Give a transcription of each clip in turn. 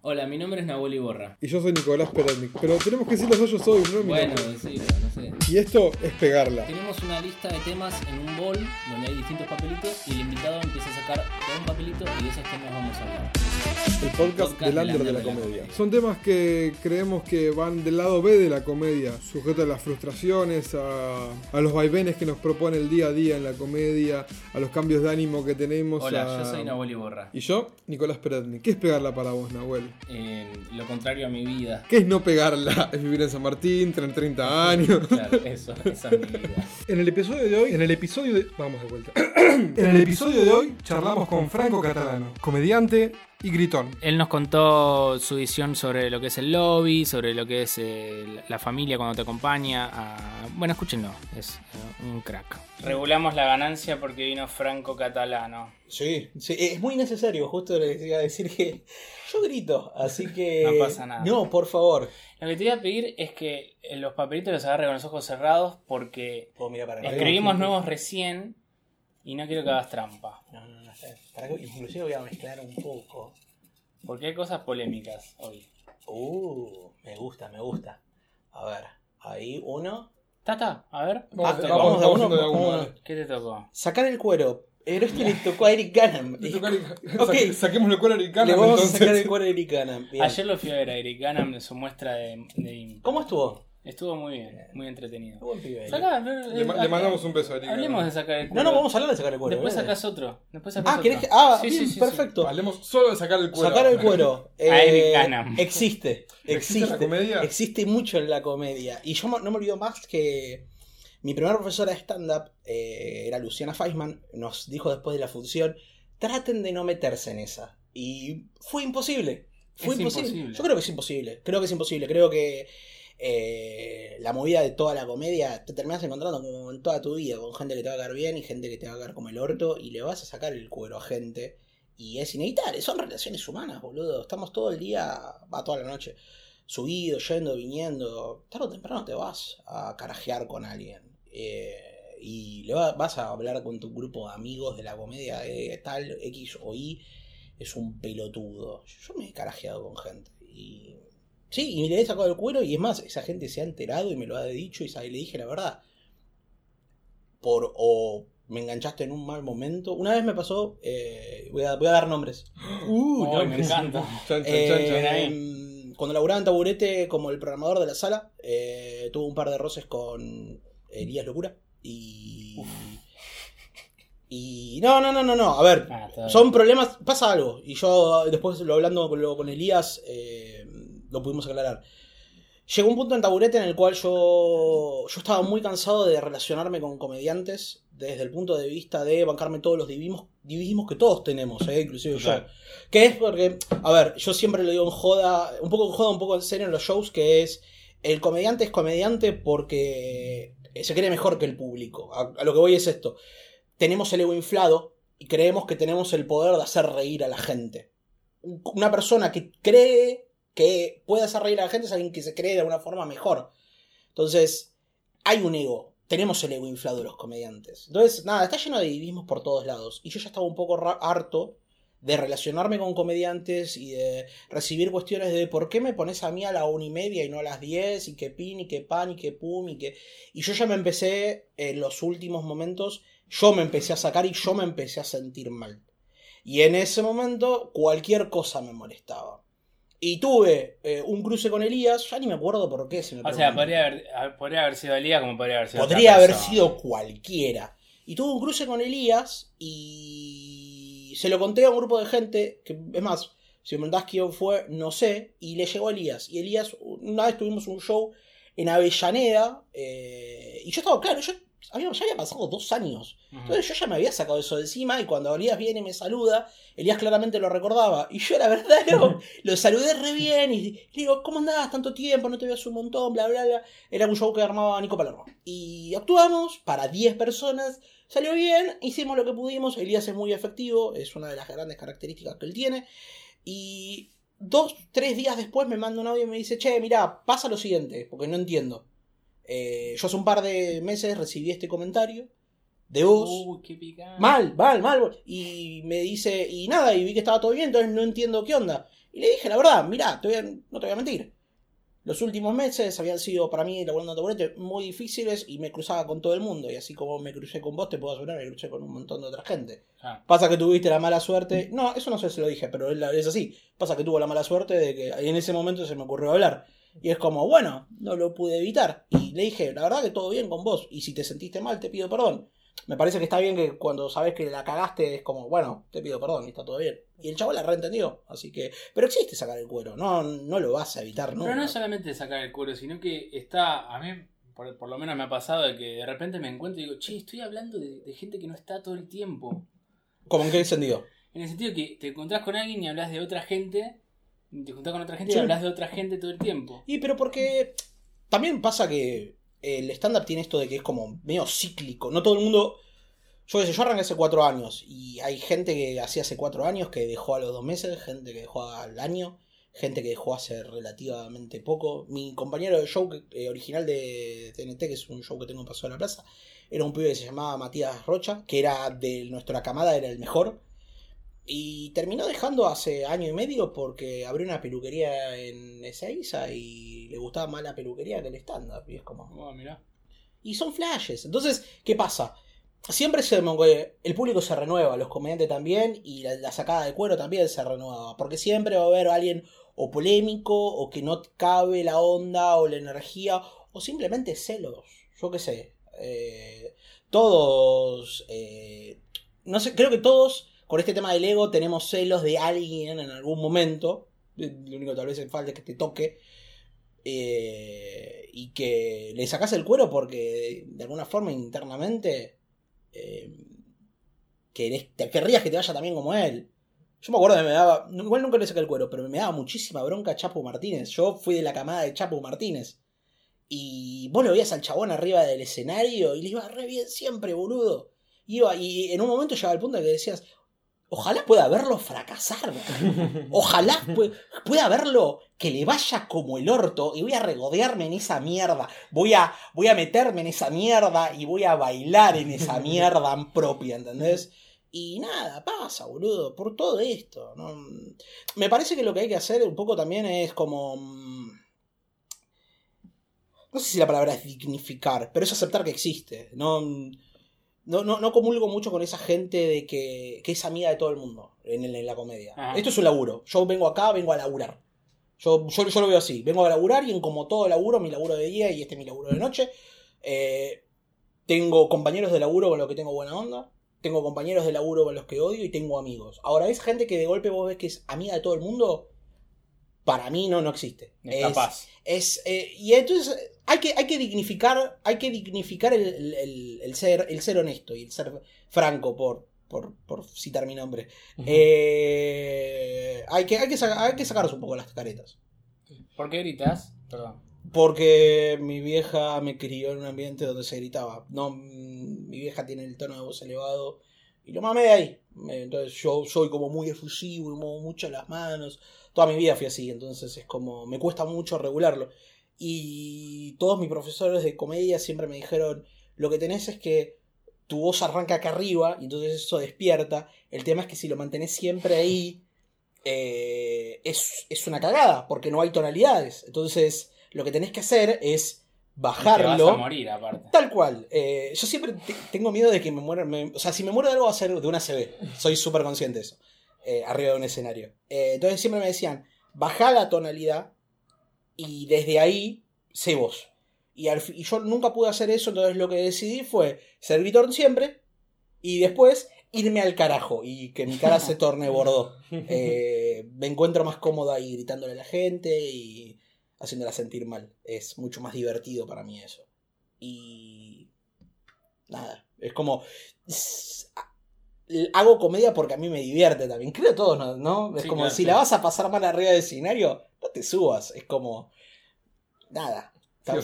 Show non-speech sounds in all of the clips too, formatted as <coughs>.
Hola, mi nombre es Nahuel Iborra. Y yo soy Nicolás Peretnik. Pero tenemos que decir los dos yo soy, no mi Bueno, no Y esto es pegarla. Tenemos una lista de temas en un bol donde hay distintos papelitos y el invitado empieza a sacar todo un papelito y de esos temas vamos a hablar. El podcast del under de la comedia. Son temas que creemos que van del lado B de la comedia, sujetos a las frustraciones, a, a los vaivenes que nos propone el día a día en la comedia, a los cambios de ánimo que tenemos. Hola, a- yo soy Nahuel Iborra. Y yo, Nicolás Peretnik. ¿Qué es pegarla para vos, Nahuel? Eh, lo contrario a mi vida. ¿Qué es no pegarla? <laughs> Es vivir en San Martín, tener 30 años. Claro, eso, esa. En el episodio de hoy, en el episodio de. Vamos de vuelta. En el episodio de hoy charlamos con Franco Catalano, comediante y gritón. Él nos contó su visión sobre lo que es el lobby, sobre lo que es eh, la familia cuando te acompaña. a- Bueno, escúchenlo, es eh, un crack. Regulamos la ganancia porque vino Franco Catalano. Sí, sí, es muy necesario, justo les iba a decir que yo grito, así que... No pasa nada. No, por favor. Lo que te voy a pedir es que eh, los papelitos los agarre con los ojos cerrados porque Puedo mirar para acá. escribimos nuevos recién y no quiero que hagas trampa. No, no, no, para que inclusive voy a mezclar un poco. Porque hay cosas polémicas hoy. Uh, me gusta, me gusta. A ver, ahí uno. Tata, a ver, Ah, Vamos, vamos uno, vamos. ¿qué te tocó? Sacar el cuero. Pero este le tocó a Eric Ganam. Le toca a Eric- Ok. Saque- Saquemos el cuero a Eric Le Ganam, vamos a sacar el cuero a Eric Ganam. Bien. Ayer lo fui a ver a Eric Ganam en su muestra de, de- ¿Cómo estuvo? Estuvo muy bien, muy entretenido. Buen pibe. eh. Sacá, Le, le mandamos un beso a Eric Hablemos de sacar el No, cuero. no, vamos a hablar de sacar el cuero. Después ¿eh? sacás otro. Después sacás Ah, otro. ¿querés que.? Ah, Sí, bien, sí, sí, sí. perfecto. Hablemos solo de sacar el cuero. Sacar el cuero. <laughs> A Eric eh, Ganam. existe. ¿Existe Existe. en la comedia? Existe mucho en la comedia. Y yo no me olvido más que mi primera profesora de stand-up eh, era Luciana Feisman. Nos dijo después de la función: traten de no meterse en esa. Y fue imposible. Fue Es imposible. imposible. Yo creo que es imposible. Creo que es imposible. Creo que. Eh, la movida de toda la comedia te terminas encontrando como en toda tu vida con gente que te va a caer bien y gente que te va a caer como el orto y le vas a sacar el cuero a gente y es inevitable, son relaciones humanas, boludo. Estamos todo el día, va toda la noche, subido, yendo, viniendo. Tarde o temprano te vas a carajear con alguien. Eh, y le va- vas a hablar con tu grupo de amigos de la comedia de tal X o Y. Es un pelotudo. Yo me he carajeado con gente. Y. Sí, y le he sacado el cuero y es más, esa gente se ha enterado y me lo ha dicho y sabe, le dije la verdad. Por o me enganchaste en un mal momento. Una vez me pasó, eh, voy, a, voy a dar nombres. <gasps> Uh, Ay, me encanta. <laughs> Eh, em, cuando laburaba en Taburete como el programador de la sala, eh, tuve un par de roces con Elías Locura. Y. <laughs> Y. No, no, no, no, no. A ver, Ah, son problemas. Pasa algo. Y yo después lo hablando con, lo- con Elías, eh, lo pudimos aclarar. Llegó un punto en Taburete en el cual yo, yo estaba muy cansado de relacionarme con comediantes desde el punto de vista de bancarme todos los divismos, divismos que todos tenemos, eh, inclusive yo. Que es porque, a ver, yo siempre lo digo en joda, un poco en joda, un poco en serio en los shows, que es, el comediante es comediante porque se cree mejor que el público. A, a lo que voy es esto. Tenemos el ego inflado y creemos que tenemos el poder de hacer reír a la gente. Un- Una persona que cree que puede hacer reír a la gente es alguien que se cree de alguna forma mejor. Entonces, hay un ego. Tenemos el ego inflado de los comediantes. Entonces, nada, está lleno de divismos por todos lados. Y yo ya estaba un poco harto de relacionarme con comediantes y de recibir cuestiones de por qué me pones a mí a la una y media y no a las diez, y que pin, y que pan, y que pum, y que. Y yo ya me empecé, en los últimos momentos, yo me empecé a sacar y yo me empecé a sentir mal. Y en ese momento, cualquier cosa me molestaba. Y tuve eh, un cruce con Elías, ya ni me acuerdo por qué. Si me O sea, podría haber, podría haber sido Elías como podría haber sido Podría haber persona. sido cualquiera. Y tuve un cruce con Elías y se lo conté a un grupo de gente, que es más, si me preguntás quién fue, no sé, y le llegó a Elías. Y Elías, una vez tuvimos un show en Avellaneda, eh, y yo estaba, claro, yo había, ya había pasado dos años. Entonces yo ya me había sacado eso de encima y cuando Elías viene y me saluda, Elías claramente lo recordaba. Y yo la verdad <laughs> no, <laughs> lo saludé re bien y le digo, ¿cómo andás? Tanto tiempo, no te veo hace un montón, bla, bla, bla. Era un show que armaba Nico Palermo. Y actuamos para 10 personas, salió bien, hicimos lo que pudimos, Elías es muy efectivo, es una de las grandes características que él tiene. Y dos, tres días después me manda un audio y me dice, che, mirá, pasa lo siguiente, porque no entiendo. Eh, yo hace un par de meses recibí este comentario de vos. Uy, qué picante. Mal, mal, mal. Y me dice, y nada, y vi que estaba todo bien, entonces no entiendo qué onda. Y le dije, la verdad, mirá, te no te voy a mentir. Los últimos meses habían sido para mí, laburando taburete, muy difíciles y me cruzaba con todo el mundo. Y así como me crucé con vos, te puedo asegurar, me crucé con un montón de otra gente. Ah. Pasa que tuviste la mala suerte. No, eso no sé si lo dije, pero es así. Pasa que tuvo la mala suerte de que en ese momento se me ocurrió hablar. Y es como, bueno, no lo pude evitar. Y le dije, la verdad que todo bien con vos. Y si te sentiste mal, te pido perdón me parece que está bien que cuando sabes que la cagaste es como, bueno, te pido perdón y está todo bien. Y el chaval la reentendió, así que... Pero existe sacar el cuero, no, no lo vas a evitar, ¿no? Pero no es solamente sacar el cuero, sino que está, a mí por, lo menos me ha pasado de que de repente me encuentro y digo, che, estoy hablando de, gente que no está todo el tiempo. ¿Cómo en qué sentido? En el sentido que te encontrás con alguien y hablas de otra gente, te juntás con otra gente y hablas de otra gente todo el tiempo. Y pero porque también pasa que el stand-up tiene esto de que es como medio cíclico. No todo el mundo. Yo, yo arranqué hace cuatro años y hay gente que hacía hace cuatro años que dejó a los dos meses, gente que dejó al año, gente que dejó hace relativamente poco. Mi compañero de show eh, original de TNT, que es un show que tengo en Paso de la Plaza, era un pibe que se llamaba Matías Rocha, que era de nuestra camada, era el mejor. Y terminó dejando hace año y medio porque abrió una peluquería en Ezeiza y le gustaba más la peluquería que el stand-up. Y es como. Oh, y son flashes. Entonces, ¿qué pasa? Siempre se, el público se renueva, los comediantes también, y la, sacada de cuero también se renueva. Porque siempre va a haber alguien o polémico, o que no cabe la onda, o la energía, o simplemente celos. Yo qué sé. Eh, todos. Eh, no sé, creo que todos con este tema del ego tenemos celos de alguien en algún momento. Lo único que tal vez falta es que te toque. Eh, y que le sacas el cuero porque de alguna forma internamente eh, te querrías que te vaya también como él. Yo me acuerdo que me daba, igual nunca le saqué el cuero, pero me daba muchísima bronca Chapo Martínez. Yo fui de la camada de Chapo Martínez. Y vos lo veías al chabón arriba del escenario y le iba re bien siempre, boludo. Iba, y en un momento llegaba al punto de que decías, Ojalá pueda verlo fracasar. Ojalá pueda verlo que le vaya como el orto y voy a regodearme en esa mierda. Voy a, voy a meterme en esa mierda y voy a bailar en esa mierda propia, ¿entendés? Y nada, pasa, boludo, por todo esto. ¿no? Me parece que lo que hay que hacer un poco también es como... Mm, no sé si la palabra es dignificar, pero es aceptar que existe. No no, no, no comulgo mucho con esa gente de que, que es amiga de todo el mundo en, la comedia. Esto es un laburo. Yo vengo acá, vengo a laburar. Yo, yo, lo veo así. Vengo a laburar y en como todo laburo, mi laburo de día y este es mi laburo de noche. Eh, tengo compañeros de laburo con los que tengo buena onda. Tengo compañeros de laburo con los que odio y tengo amigos. Ahora, es gente que de golpe vos ves que es amiga de todo el mundo. Para mí no, no existe. Es, capaz. Es, eh, y entonces hay que, hay que dignificar, hay que dignificar el, ser, el ser honesto y el ser franco, por, por, citar mi nombre. Eh, hay, que, hay, que hay que sacaros un poco las caretas. ¿Por qué gritas? Perdón. Porque mi vieja me crió en un ambiente donde se gritaba. No, mi vieja tiene el tono de voz elevado. Y lo mamé de ahí. Entonces yo soy como muy efusivo y muevo mucho las manos. Toda mi vida fui así. Entonces es como. Me cuesta mucho regularlo. Y todos mis profesores de comedia siempre me dijeron, lo que tenés es que tu voz arranca acá arriba y entonces eso despierta. El tema es que si lo mantenés siempre ahí, eh, es, una cagada, porque no hay tonalidades. Entonces, lo que tenés que hacer es bajarlo. Te vas a morir, aparte. Tal cual. Eh, yo siempre tengo miedo de que me muera. o sea, si me muero de algo va a ser de una CB. Soy súper consciente de eso. Eh, arriba de un escenario. entonces siempre me decían, baja la tonalidad y desde ahí sé vos. Y, yo nunca pude hacer eso, entonces lo que decidí fue ser gritón siempre y después irme al carajo y que mi cara se torne bordo. <laughs> Eh, me encuentro más cómodo ahí gritándole a la gente y haciéndola sentir mal. Es mucho más divertido para mí eso. Y nada, es como... hago comedia porque a mí me divierte también. Creo todo, ¿no? Es como si la vas a pasar mal arriba del escenario, no te subas. Es como. Nada.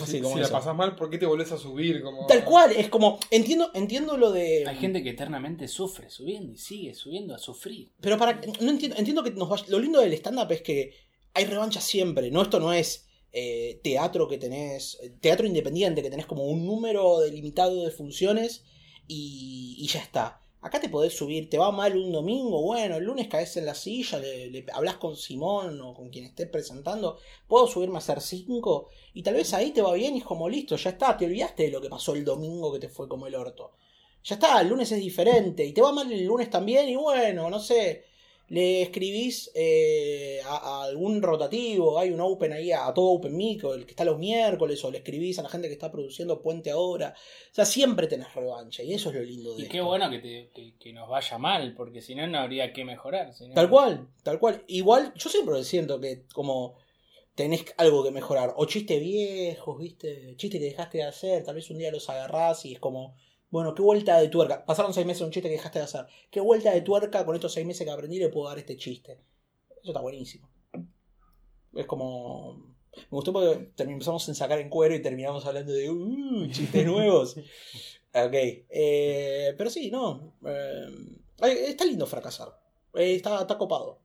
si, la pasas mal, ¿por qué te volvés a subir? Como... Tal cual, es como. Entiendo, entiendo lo de. Hay gente que eternamente sufre subiendo y sigue subiendo a sufrir. Pero para. No entiendo, entiendo que nos Lo lindo del stand-up es que hay revancha siempre. No, esto no es. Eh, teatro que tenés, teatro independiente, que tenés como un número delimitado de funciones y, y ya está Acá te podés subir, te va mal un domingo, bueno, el lunes caes en la silla, le, hablas con Simón o con quien esté presentando, puedo subirme a hacer cinco y tal vez ahí te va bien y es como listo, ya está, te olvidaste de lo que pasó el domingo que te fue como el orto. Ya está, el lunes es diferente y te va mal el lunes también y bueno, no sé, le escribís eh, a, algún rotativo, hay un open ahí, a, todo Open Mic, el que está los miércoles, o le escribís a la gente que está produciendo Puente ahora. O sea, siempre tenés revancha, y eso es lo lindo de Y qué bueno que, que, nos vaya mal, porque si no, no habría que mejorar. Tal cual, tal cual. Igual, yo siempre siento que como tenés algo que mejorar, o chistes viejos, ¿viste? Chistes que dejaste de hacer, tal vez un día los agarrás y es como bueno, qué vuelta de tuerca. Pasaron seis meses un chiste que dejaste de hacer. ¿Qué vuelta de tuerca con estos seis meses que aprendí le puedo dar este chiste? Eso está buenísimo. Es como. Me gustó porque empezamos en sacar en cuero y terminamos hablando de uh, chistes <laughs> nuevos. ok. Eh, pero sí, no. Eh, está lindo fracasar. Eh, está, está, copado.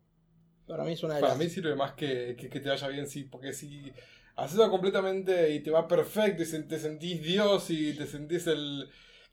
Para mí es una de Para mí sirve más que, que, te vaya bien, sí. Porque si haces completamente y te va perfecto y te sentís Dios y te sentís el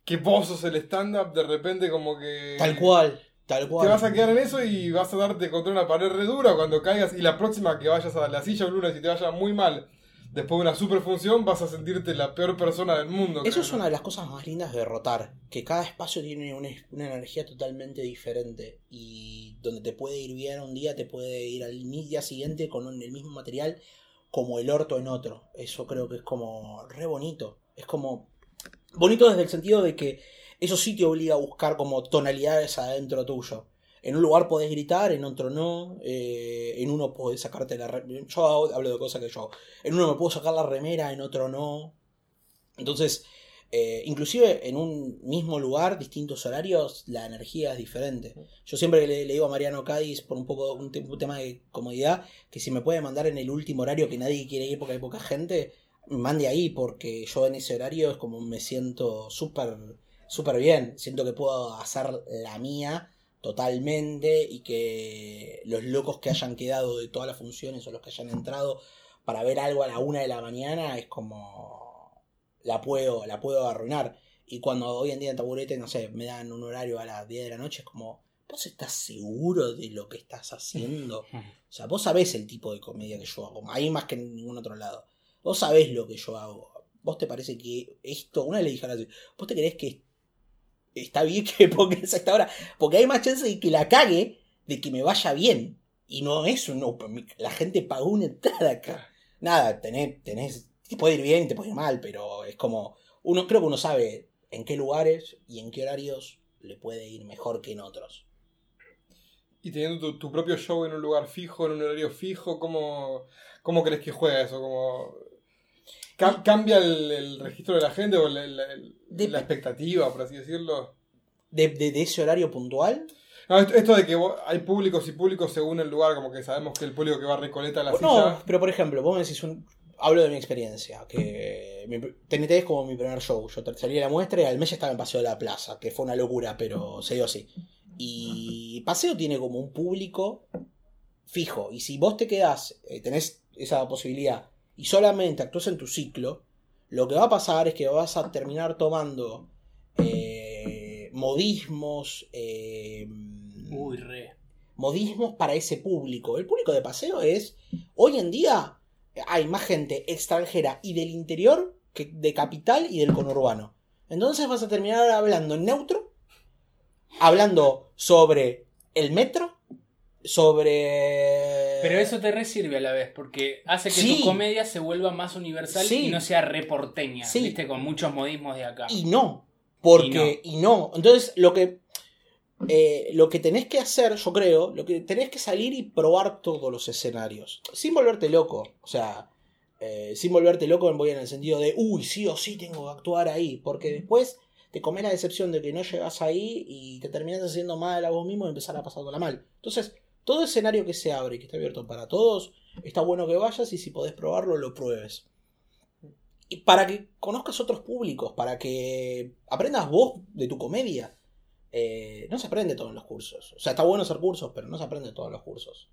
que vos sos el stand-up, de repente como que... Tal cual, tal cual. Te vas a quedar en eso y vas a darte contra una pared re dura cuando caigas y la próxima que vayas a la silla un lunes y te vaya muy mal, después de una super función vas a sentirte la peor persona del mundo. Eso es una de las cosas más lindas de derrotar, que cada espacio tiene una, energía totalmente diferente y donde te puede ir bien un día, te puede ir al día siguiente con el mismo material como el orto en otro. Eso creo que es como re bonito. Es como Bonito desde el sentido de que eso sí te obliga a buscar como tonalidades adentro tuyo. En un lugar podés gritar, en otro no. Eh, en uno podés sacarte la remera. Yo hablo de cosas que yo. En uno me puedo sacar la remera, en otro no. Entonces, eh, inclusive en un mismo lugar, distintos horarios, la energía es diferente. Yo siempre le, digo a Mariano Cádiz, por un poco un, un, tema de comodidad, que si me puede mandar en el último horario que nadie quiere ir porque hay poca gente, mande ahí porque yo en ese horario es como me siento súper súper bien, siento que puedo hacer la mía totalmente y que los locos que hayan quedado de todas las funciones o los que hayan entrado para ver algo a la una de la mañana es como la puedo la puedo arruinar. Y cuando hoy en día en taburete no sé me dan un horario a las 10 de la noche es como vos estás seguro de lo que estás haciendo <laughs> o sea vos sabés el tipo de comedia que yo hago ahí más que en ningún otro lado Vos sabés lo que yo hago. ¿Vos te parece que esto, una vez le dijeron así, ¿vos te crees que está bien que pongas a esta hora? Porque hay más chance de que la cague de que me vaya bien. Y no es un open La gente pagó una entrada acá. Nada, tenés, tenés, te puede ir bien te puede ir mal, pero es como, uno creo que uno sabe en qué lugares y en qué horarios le puede ir mejor que en otros. Y teniendo tu, propio show en un lugar fijo, en un horario fijo, ¿cómo, cómo crees que juega eso? Como ¿Cambia el, registro de la gente o la, la, expectativa, por así decirlo? ¿De, de, ese horario puntual? esto de que hay públicos y públicos según el lugar, como que sabemos que el público que va a Recoleta la silla... No, pero por ejemplo, vos me decís un... Hablo de mi experiencia, que TNT es como mi primer show. Yo salí a la muestra y al mes ya estaba en Paseo de la Plaza, que fue una locura, pero se dio así. Y Paseo tiene como un público fijo. Y si vos te quedás, eh, tenés esa posibilidad y solamente actúas en tu ciclo, lo que va a pasar es que vas a terminar tomando eh, modismos. Eh, modismos para ese público. El público de paseo es. Hoy en día hay más gente extranjera y del interior que de capital y del conurbano. Entonces vas a terminar hablando en neutro, hablando sobre el metro sobre... Pero eso te resirve a la vez, porque hace que tu comedia se vuelva más universal y no sea reporteña, ¿viste? Con muchos modismos de acá. Y no, porque... Y no. Entonces, lo que... Eh, lo que tenés que hacer, yo creo, lo que tenés que salir y probar todos los escenarios. Sin volverte loco. O sea, eh, sin volverte loco voy en el sentido de, uy, sí o sí tengo que actuar ahí. Porque después te comes la decepción de que no llegas ahí y te terminas haciendo mal a vos mismo y empezar a pasártela mal. Entonces, todo escenario que se abre y que está abierto para todos, está bueno que vayas y si podés probarlo, lo pruebes. Y para que conozcas otros públicos, para que aprendas vos de tu comedia. Eh, no se aprende todo en los cursos. O sea, está bueno hacer cursos, pero no se aprende todos los cursos.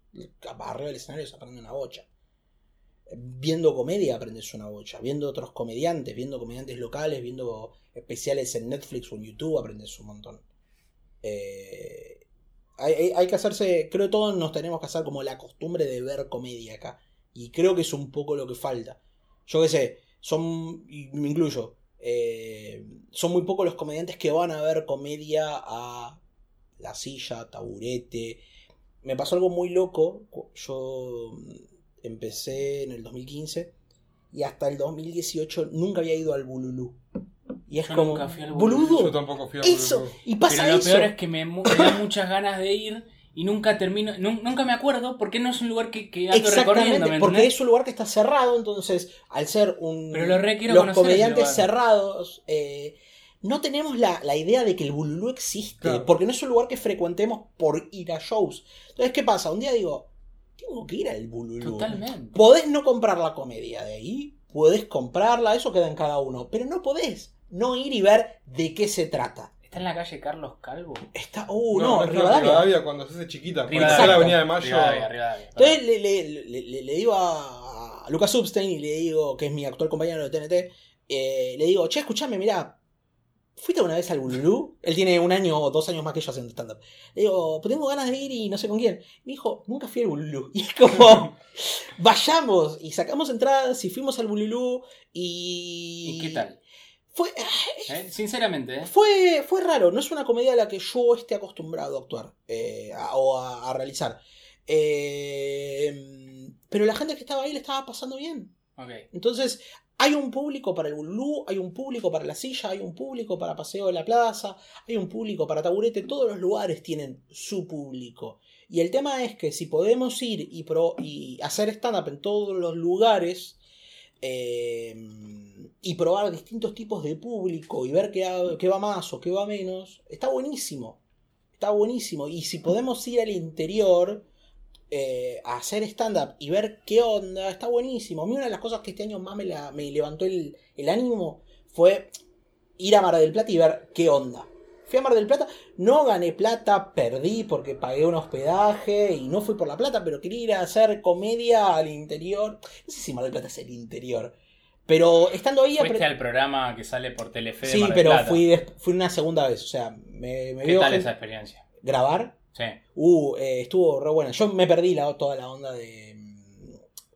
Arriba del escenario se aprende una bocha. Viendo comedia aprendes una bocha. Viendo otros comediantes, viendo comediantes locales, viendo especiales en Netflix o en YouTube aprendes un montón. Eh, hay, que hacerse, creo todos nos tenemos que hacer como la costumbre de ver comedia acá. Y creo que es un poco lo que falta. Yo qué sé, son, y me incluyo, eh, son muy pocos los comediantes que van a ver comedia a la silla, taburete. Me pasó algo muy loco. Yo empecé en el 2015 y hasta el 2018 nunca había ido al Bululú. Y es como. Nunca fui al Bululú. Yo tampoco fui al. Eso. Y pasa Pero lo peor es que me, me da muchas ganas de ir y nunca termino, nunca me acuerdo porque no es un lugar que, que ando recorriendo. porque es un lugar que está cerrado, entonces al ser un Pero lo los comediantes cerrados, eh, no tenemos la, idea de que el Bululú existe, porque no es un lugar que frecuentemos por ir a shows. Entonces, ¿qué pasa? Un día digo, tengo que ir al Bululú. Totalmente. Podés no comprar la comedia de ahí, podés comprarla, eso queda en cada uno, pero no podés no ir y ver de qué se trata. ¿Está en la calle Carlos Calvo? Está, uh, no, no Rivadavia. cuando se hace chiquita. Está la avenida de Mayo. Entonces le, le, le, digo a, Lucas Substein y le digo, que es mi actual compañero de TNT, eh, le digo, che, escúchame, mira, ¿fuiste una vez al Bululú? Él tiene un año o dos años más que yo haciendo stand-up. Le digo, pues tengo ganas de ir y no sé con quién. Me dijo, nunca fui al Bululú. <laughs> Y es como, vayamos. Y sacamos entradas y fuimos al Bululú y... ¿Y qué tal? Fue. Eh, sinceramente. ¿eh? Fue, fue raro. No es una comedia a la que yo esté acostumbrado a actuar eh, o a, realizar. pero la gente que estaba ahí le estaba pasando bien. Entonces, hay un público para el bulú, hay un público para la silla, hay un público para paseo de la plaza, hay un público para taburete. Todos los lugares tienen su público. Y el tema es que si podemos ir y, pro, y hacer stand-up en todos los lugares eh, y probar distintos tipos de público y ver qué, va más o qué va menos, está buenísimo. Está buenísimo. Y si podemos ir al interior eh, a hacer stand-up y ver qué onda, está buenísimo. A mí una de las cosas que este año más me, me levantó el, el ánimo fue ir a Mar del Plata y ver qué onda. Fui a Mar del Plata, no gané plata, perdí porque pagué un hospedaje y no fui por la plata, pero quería ir a hacer comedia al interior. No sé si Mar del Plata es el interior. Pero estando ahí... Fuiste al programa que sale por Telefe Sí, pero Fui, fui una segunda vez, o sea, me, ¿Qué tal esa experiencia? ¿Grabar? Sí. Uh, eh, estuvo re buena. Yo me perdí la, toda la onda de,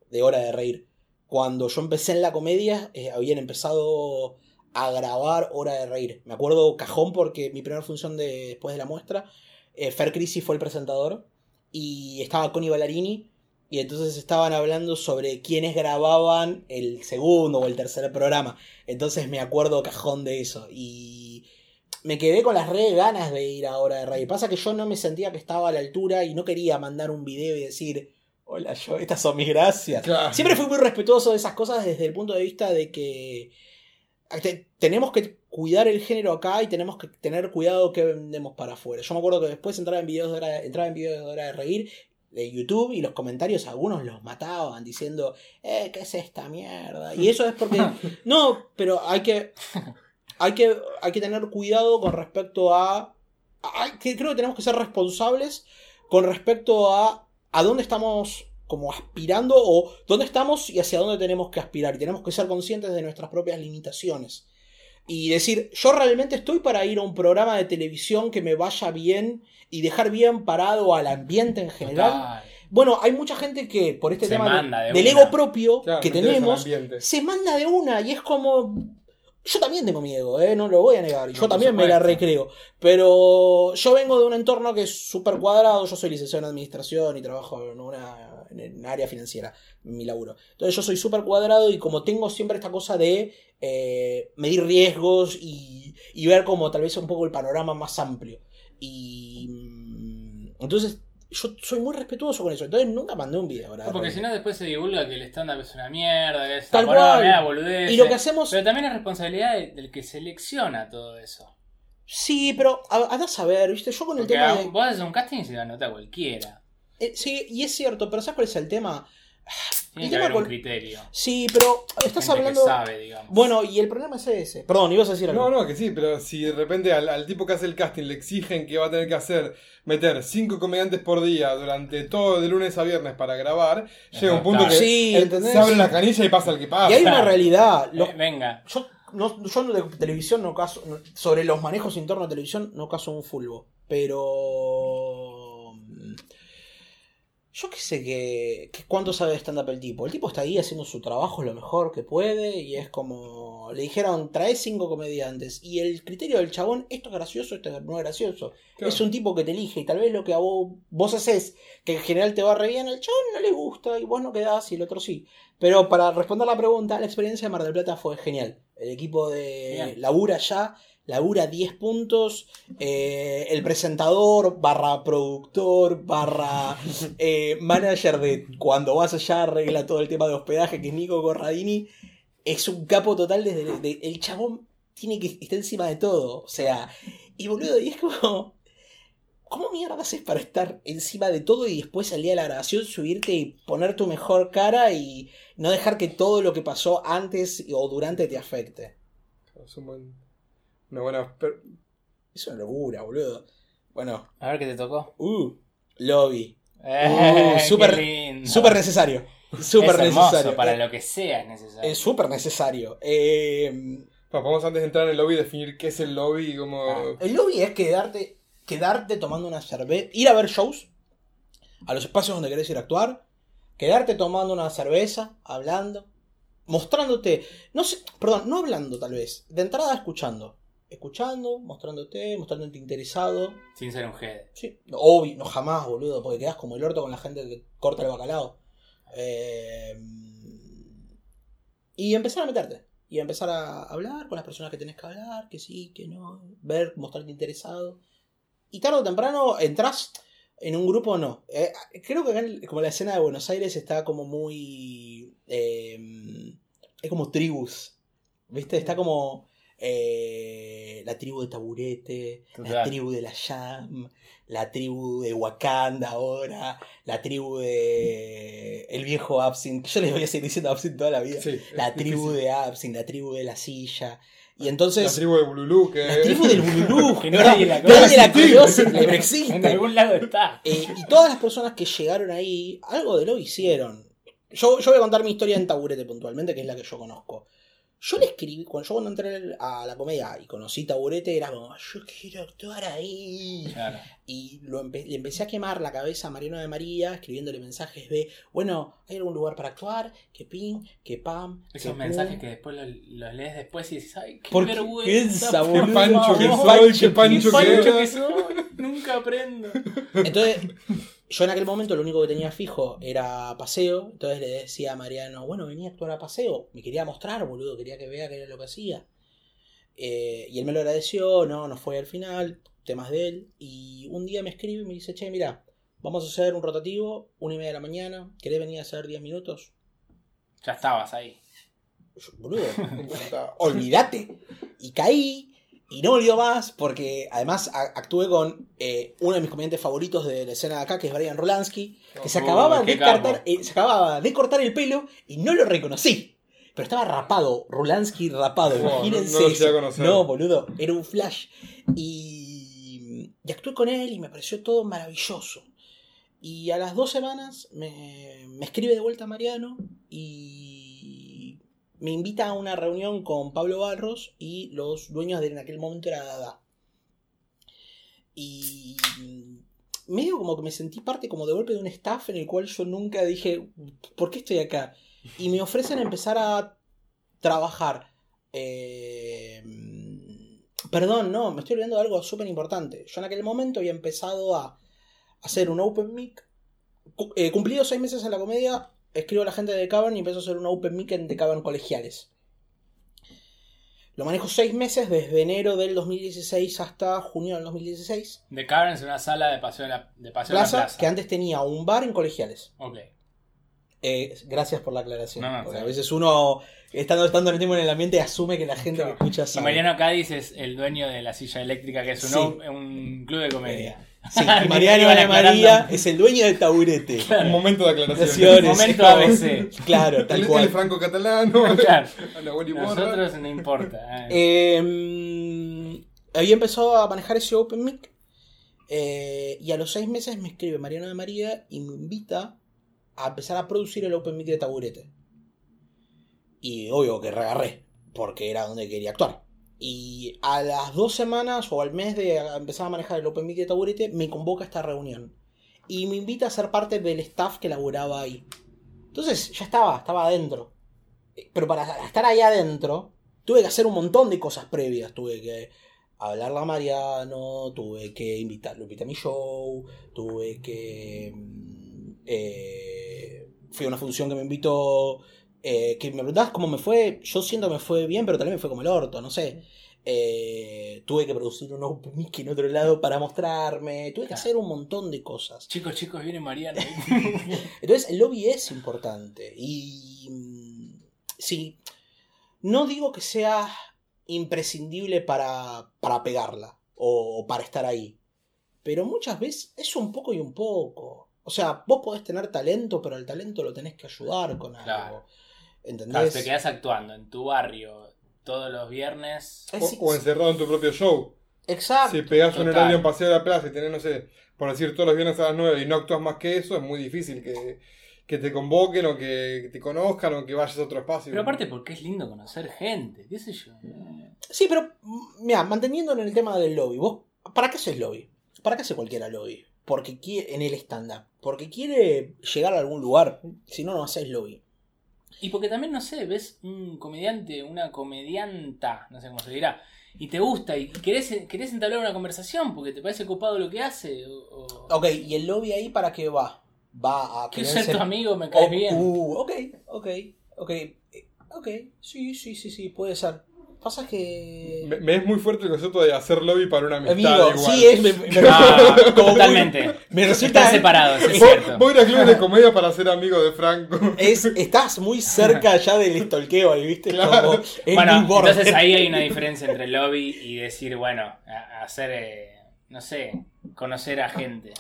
de Hora de Reír. Cuando yo empecé en la comedia, eh, habían empezado a grabar Hora de Reír. Me acuerdo cajón porque mi primera función de, después de la muestra, eh, Fer Crisi fue el presentador y estaba Connie Ballarini y entonces estaban hablando sobre quiénes grababan el segundo o el tercer programa. Entonces me acuerdo cajón de eso y me quedé con las re ganas de ir a Hora de Reír. Pasa que yo no me sentía que estaba a la altura y no quería mandar un video y decir... Hola, yo, estas son mis gracias. Siempre fui muy respetuoso de esas cosas desde el punto de vista de que tenemos que cuidar el género acá y tenemos que tener cuidado que vendemos para afuera. Yo me acuerdo que después entraba en videos de hora, entraba en videos de hora de reír de YouTube y los comentarios algunos los mataban diciendo, eh, ¿qué es esta mierda? Y eso es porque, <laughs> no, pero hay que, hay que, hay que tener cuidado con respecto a, que creo que tenemos que ser responsables con respecto a a dónde estamos como aspirando o dónde estamos y hacia dónde tenemos que aspirar. Y tenemos que ser conscientes de nuestras propias limitaciones. Y decir, yo realmente estoy para ir a un programa de televisión que me vaya bien y dejar bien parado al ambiente en general. Bueno, hay mucha gente que por este tema del ego propio que tenemos, se manda de una y es como, yo también tengo miedo, ¿eh? no lo voy a negar. Yo también me la recreo. Pero yo vengo de un entorno que es súper cuadrado. Yo soy licenciado en administración y trabajo en una en área financiera, en mi laburo. Entonces yo soy súper cuadrado y como tengo siempre esta cosa de eh, medir riesgos y, y ver como tal vez un poco el panorama más amplio. Y mm, entonces yo soy muy respetuoso con eso, entonces nunca mandé un video. porque si no, después se divulga que el stand-up es una mierda, que es Tal cual. boludez. Y lo que hacemos. Pero también es responsabilidad del que selecciona todo eso. Sí, pero a, a saber, ¿viste? Yo con el tema. De... Vos haces un casting y se la nota cualquiera. Eh, sí, y es cierto, pero ¿sabes cuál es el tema? Tiene que haber un criterio. Sí, pero estás hablando. Bueno, y el problema es ese. Perdón, ibas a decir algo. No, no, que sí, pero si de repente al, tipo que hace el casting le exigen que va a tener que hacer, meter cinco comediantes por día durante todo de lunes a viernes para grabar, llega un punto que se abre la canilla y pasa el que pasa. Y hay una realidad. Eh, venga. Yo, no, yo de televisión no caso. sobre los manejos internos de televisión no caso un fulbo. Pero. Yo qué sé que, que cuánto sabe de stand-up el tipo. El tipo está ahí haciendo su trabajo lo mejor que puede y es como. Le dijeron, trae cinco comediantes. Y el criterio del chabón, esto es gracioso, esto no es gracioso. Claro. Es un tipo que te elige y tal vez lo que a vos, vos haces, que en general te va re bien, al chabón no le gusta y vos no quedás y el otro sí. Pero para responder la pregunta, la experiencia de Mar del Plata fue genial. El equipo de Bien. labura ya, labura 10 puntos. eh, el presentador, barra productor, barra eh, manager de cuando vas allá arregla todo el tema de hospedaje, que es Nico Corradini. Es un capo total desde el, de- el chabón tiene que estar encima de todo. O sea, y boludo, y es como. ¿Cómo mierda haces para estar encima de todo y después al día de la grabación subirte y poner tu mejor cara y no dejar que todo lo que pasó antes o durante te afecte? Es un buen- una buena. Es una locura, boludo. Bueno, A ver qué te tocó. uh, lobby. Eh, <laughs> qué súper- lindo. Súper necesario. Súper es necesario. para Eh, lo que sea es necesario. Es súper necesario. Eh, Bueno, vamos antes de entrar en el lobby definir qué es el lobby y cómo. Ah. el lobby es quedarte, quedarte tomando una cerveza, ir a ver shows, a los espacios donde querés ir a actuar, quedarte tomando una cerveza, hablando, mostrándote, no sé, perdón, no hablando tal vez, de entrada escuchando, escuchando, mostrándote, mostrándote interesado, Sin ser un jede. sí, no, obvio, no jamás, boludo, porque quedás como el orto con la gente que corta el bacalao. Eh, y empezar a meterte. Y empezar a hablar con las personas que tenés que hablar, que sí, que no, ver, mostrarte interesado. Y tarde o temprano entras en un grupo o no. Eh, creo que acá, en- como la escena de Buenos Aires está como muy... eh, es como tribus. ¿Viste? Está como eh, la tribu de Taburete, la Total. tribu de la Jam, la tribu de Wakanda ahora, la tribu de el viejo Absinthe, que yo les voy a seguir diciendo Absinthe toda la vida. Sí, La tribu difícil. de Absinthe, la tribu de la silla. Y La entonces... tribu de Bululú, que. La tribu del Bululú. <laughs> Que ¿no? nadie la Nadie la conoce. conoce, pero En existe. algún lado está. Eh, y todas las personas que llegaron ahí, algo de lo hicieron. Yo, yo voy a contar mi historia en Taburete puntualmente, que es la que yo conozco. Yo le escribí, cuando yo cuando entré a la comedia y conocí Taburete, era como, yo quiero actuar ahí. Claro. Y lo empe- le empecé a quemar la cabeza a Mariano de María, escribiéndole mensajes de, bueno, ¿hay algún lugar para actuar? Que ping, que pam. que Esos pum". mensajes que después los, los lees después y dices, ay, qué Porque vergüenza. boludo, Qué pancho que soy, qué qué pancho que pancho era. que soy. Nunca aprendo. Entonces, yo en aquel momento lo único que tenía fijo era paseo. Entonces le decía a Mariano, bueno, venía a actuar a paseo. Me quería mostrar, boludo, quería que vea que era lo que hacía. Eh, y él me lo agradeció, no, no fue al final, temas de él. Y un día me escribe y me dice, che, mira, vamos a hacer un rotativo, una y media de la mañana, ¿querés venir a hacer 10 minutos? Ya estabas ahí. Yo, boludo, <laughs> olvídate. Y caí y no volvió más porque además actué con eh, uno de mis comediantes favoritos de la escena de acá, que es Brian Rolansky, que se acababa, de cortar, eh, se acababa de cortar el pelo y no lo reconocí. Pero estaba rapado, Rolansky rapado, No, imagínense. no- no. No, boludo, era un flash. Y, y actué con él y me pareció todo maravilloso. Y a las dos semanas me, me escribe de vuelta Mariano y me invita a una reunión con Pablo Barros y los dueños de en aquel momento era Dada. Y medio como que me sentí parte como de golpe de un staff en el cual yo nunca dije, ¿por qué estoy acá? Y me ofrecen empezar a trabajar. Eh, perdón, no, me estoy olvidando de algo súper importante. Yo en aquel momento había empezado a hacer un open mic. Eh, cumplido seis meses en la comedia, escribo a la gente de Cavern y empiezo a hacer un open mic en The Cavern colegiales. Lo manejo seis meses, desde enero del 2016 hasta junio del 2016. De Cavern es una sala de paseo la, de paseo la Plaza, plaza. que antes tenía un bar en colegiales. Ok. Eh, gracias por la aclaración. No, no, porque sí. a veces uno, estando, estando en el tiempo en el ambiente, asume que la gente Claro. que escucha Y sabe. Mariano Cádiz es el dueño de la silla eléctrica, que es un, Sí. un club de comedia. Sí, <laughs> Mariano aclarando. María es el dueño del taburete. Un momento de aclaración. Aclaraciones. Momento ABC. Claro, tal cual. es franco-catalano. Claro. Ana Willy Borra. Nosotros no importa. eh. Eh, había empezado a manejar ese Open Mic. eh, y a los seis meses me escribe Mariano de María y me invita a empezar a producir el Open Mic de Taburete. Y obvio que reagarré, porque era donde quería actuar. Y a las dos semanas o al mes de empezar a manejar el Open Mic de Taburete, me convoca a esta reunión. Y me invita a ser parte del staff que laboraba ahí. Entonces ya estaba, estaba adentro. Pero para estar ahí adentro, tuve que hacer un montón de cosas previas. Tuve que hablarle a Mariano, tuve que invitarlo, a mi show, tuve que... Mm, eh, fui a una función que me invitó eh, que me preguntabas cómo me fue, yo siento que me fue bien, pero también me fue como el orto, no sé. Eh, tuve que producir un open mic en otro lado para mostrarme, tuve que hacer un montón de cosas. Chicos, chicos, viene Mariano. <laughs> Entonces el lobby es importante y mm, sí, no digo que sea imprescindible para, para pegarla o, para estar ahí, pero muchas veces es un poco y un poco. O sea, vos podés tener talento, pero el talento lo tenés que ayudar con algo. ¿Entendés? te quedas actuando en tu barrio todos los viernes. O, encerrado en tu propio show. Exacto. Si pegas un horario en Paseo de la Plaza y tenés, no sé, por decir todos los viernes a las 9 y no actúas más que eso, es muy difícil que, te convoquen o que te conozcan o que vayas a otro espacio. Pero aparte porque es lindo conocer gente, qué sé yo. Sí, pero mira, manteniendo en el tema del lobby, vos, ¿para qué haces lobby? ¿Para qué hace cualquiera lobby? Porque quiere, en el stand-up. Porque quiere llegar a algún lugar. Si no, no haces lobby. Y porque también, no sé, ves un comediante, una comedianta, no sé cómo se dirá, y te gusta y querés, querés entablar una conversación porque te parece ocupado lo que hace. Ok, ¿y el lobby ahí para qué va? Va a... Quiero ser tu amigo, me caes bien. Uh, ok, ok, ok. Eh, ok, sí, sí, sí, sí, puede ser. Pasa que. Me, es muy fuerte el concepto de hacer lobby para una amistad. Amigo, sí, es. Me, <laughs> totalmente. Me resulta. Están <laughs> separados, es cierto. Voy a ir a club de comedia para ser amigo de Franco. Es, estás muy cerca ya del estolqueo ahí, ¿viste? Claro. bueno, entonces ahí hay una diferencia entre lobby y decir, bueno, hacer. Eh, no sé, conocer a gente.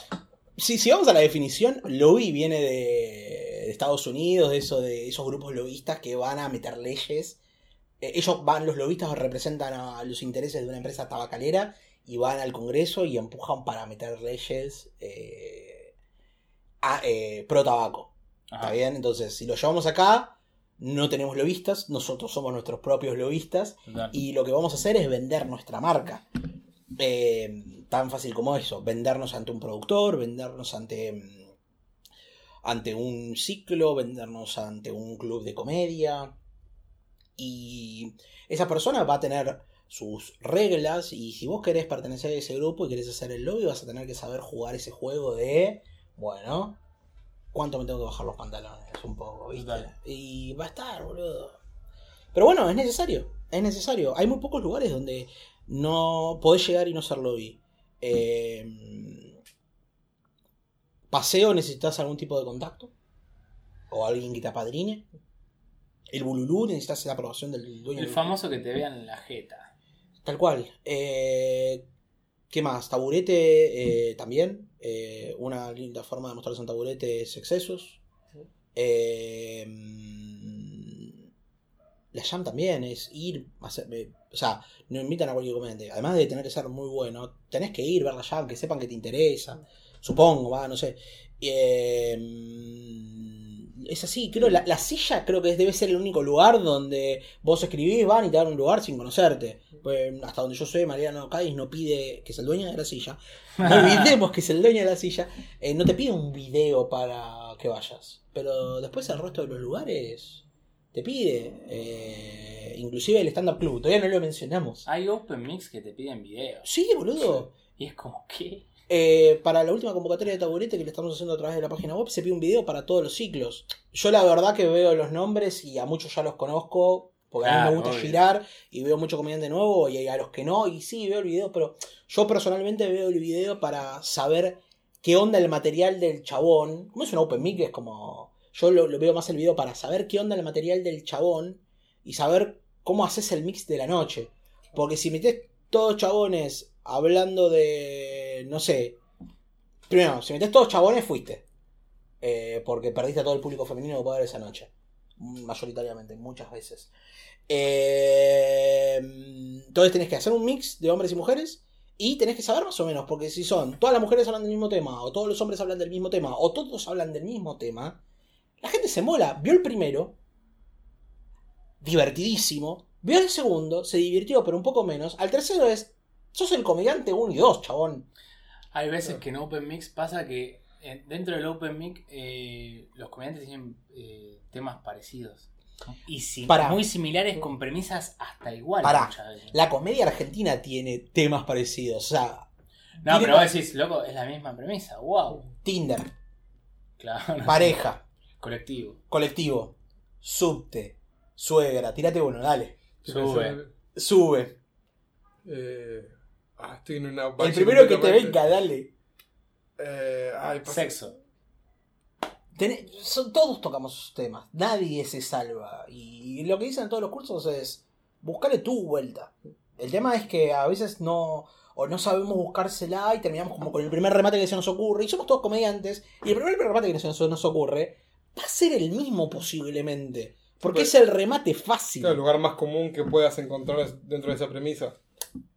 Sí, si vamos a la definición, lobby viene de, de Estados Unidos, de, eso, de esos grupos lobistas que van a meter leyes ellos van, los lobistas representan a los intereses de una empresa tabacalera y van al Congreso y empujan para meter leyes eh, eh, pro tabaco. ¿Está bien? Entonces, si lo llevamos acá, no tenemos lobistas, nosotros somos nuestros propios lobistas y lo que vamos a hacer es vender nuestra marca. tan fácil como eso, vendernos ante un productor, vendernos ante, ante un ciclo, vendernos ante un club de comedia. Y esa persona va a tener sus reglas y si vos querés pertenecer a ese grupo y querés hacer el lobby vas a tener que saber jugar ese juego de, bueno, ¿cuánto me tengo que bajar los pantalones? Un poco, ¿viste? Y va a estar, boludo. Pero bueno, es necesario, es necesario. Hay muy pocos lugares donde no podés llegar y no ser lobby. Eh, paseo, necesitas algún tipo de contacto. O alguien que te apadrine. El bululú necesitas la aprobación del dueño. El famoso que te vean la jeta. Tal cual. Eh, ¿Qué más? Taburete eh, también. Eh, una linda forma de mostrarse un taburete es excesos. la jam también es ir. o sea, no invitan a cualquier comediante. Además de tener que ser muy bueno, tenés que ir, ver la jam, que sepan que te interesa. Supongo, va, no sé es así, creo, la, la, silla creo que debe ser el único lugar donde vos escribís, van y te dan un lugar sin conocerte. Pues, hasta donde yo sé, Mariano Cádiz no pide que es el dueño de la silla. No <laughs> olvidemos que es el dueño de la silla. Eh, no te pide un video para que vayas. Pero después el resto de los lugares te pide. Eh, inclusive el stand-up club, todavía no lo mencionamos. Hay open mix que te piden video. Sí, boludo. Y es como que... Eh, para la última convocatoria de taburete que le estamos haciendo a través de la página web, se pide un video para todos los ciclos. Yo la verdad que veo los nombres y a muchos ya los conozco, porque a mí me gusta girar y veo mucho comediante nuevo y a los que no, y sí, veo el video, pero yo personalmente veo el video para saber qué onda el material del chabón. Como es un open mic, es como... Yo lo, veo más el video para saber qué onda el material del chabón y saber cómo haces el mix de la noche. Porque si metes todos chabones hablando de, no sé, primero, si metes todos chabones, fuiste. Eh, porque perdiste a todo el público femenino que puede haber esa noche. Mayoritariamente, muchas veces. Eh, entonces tenés que hacer un mix de hombres y mujeres. Y tenés que saber más o menos, porque si son todas las mujeres hablan del mismo tema, o todos los hombres hablan del mismo tema, o todos hablan del mismo tema, la gente se mola. Vio el primero, divertidísimo, Vio el segundo, se divirtió, pero un poco menos. Al tercero es, sos el comediante 1 y 2, chabón. Hay veces que en Open Mix pasa que eh, dentro del Open Mic eh, los comediantes tienen eh, temas parecidos. Y muy similares con premisas hasta igual. Para, la comedia argentina tiene temas parecidos. O sea, no, pero vos decís, loco, es la misma premisa. Wow. Tinder. Claro. Pareja. Colectivo. Colectivo. Subte. Suegra. Tírate uno, dale. Sube. Sube. Ah, estoy en una El primero que te venga, dale. Eh, Sexo. todos tocamos esos temas, nadie se salva. Y lo que dicen todos los cursos es, buscale tu vuelta. El tema es que a veces no, o no sabemos buscársela y terminamos como con el primer remate que se nos ocurre. Y somos todos comediantes. Y el primer remate que se nos, ocurre va a ser el mismo posiblemente. Porque es el remate fácil. el lugar más común que puedas encontrar dentro de esa premisa.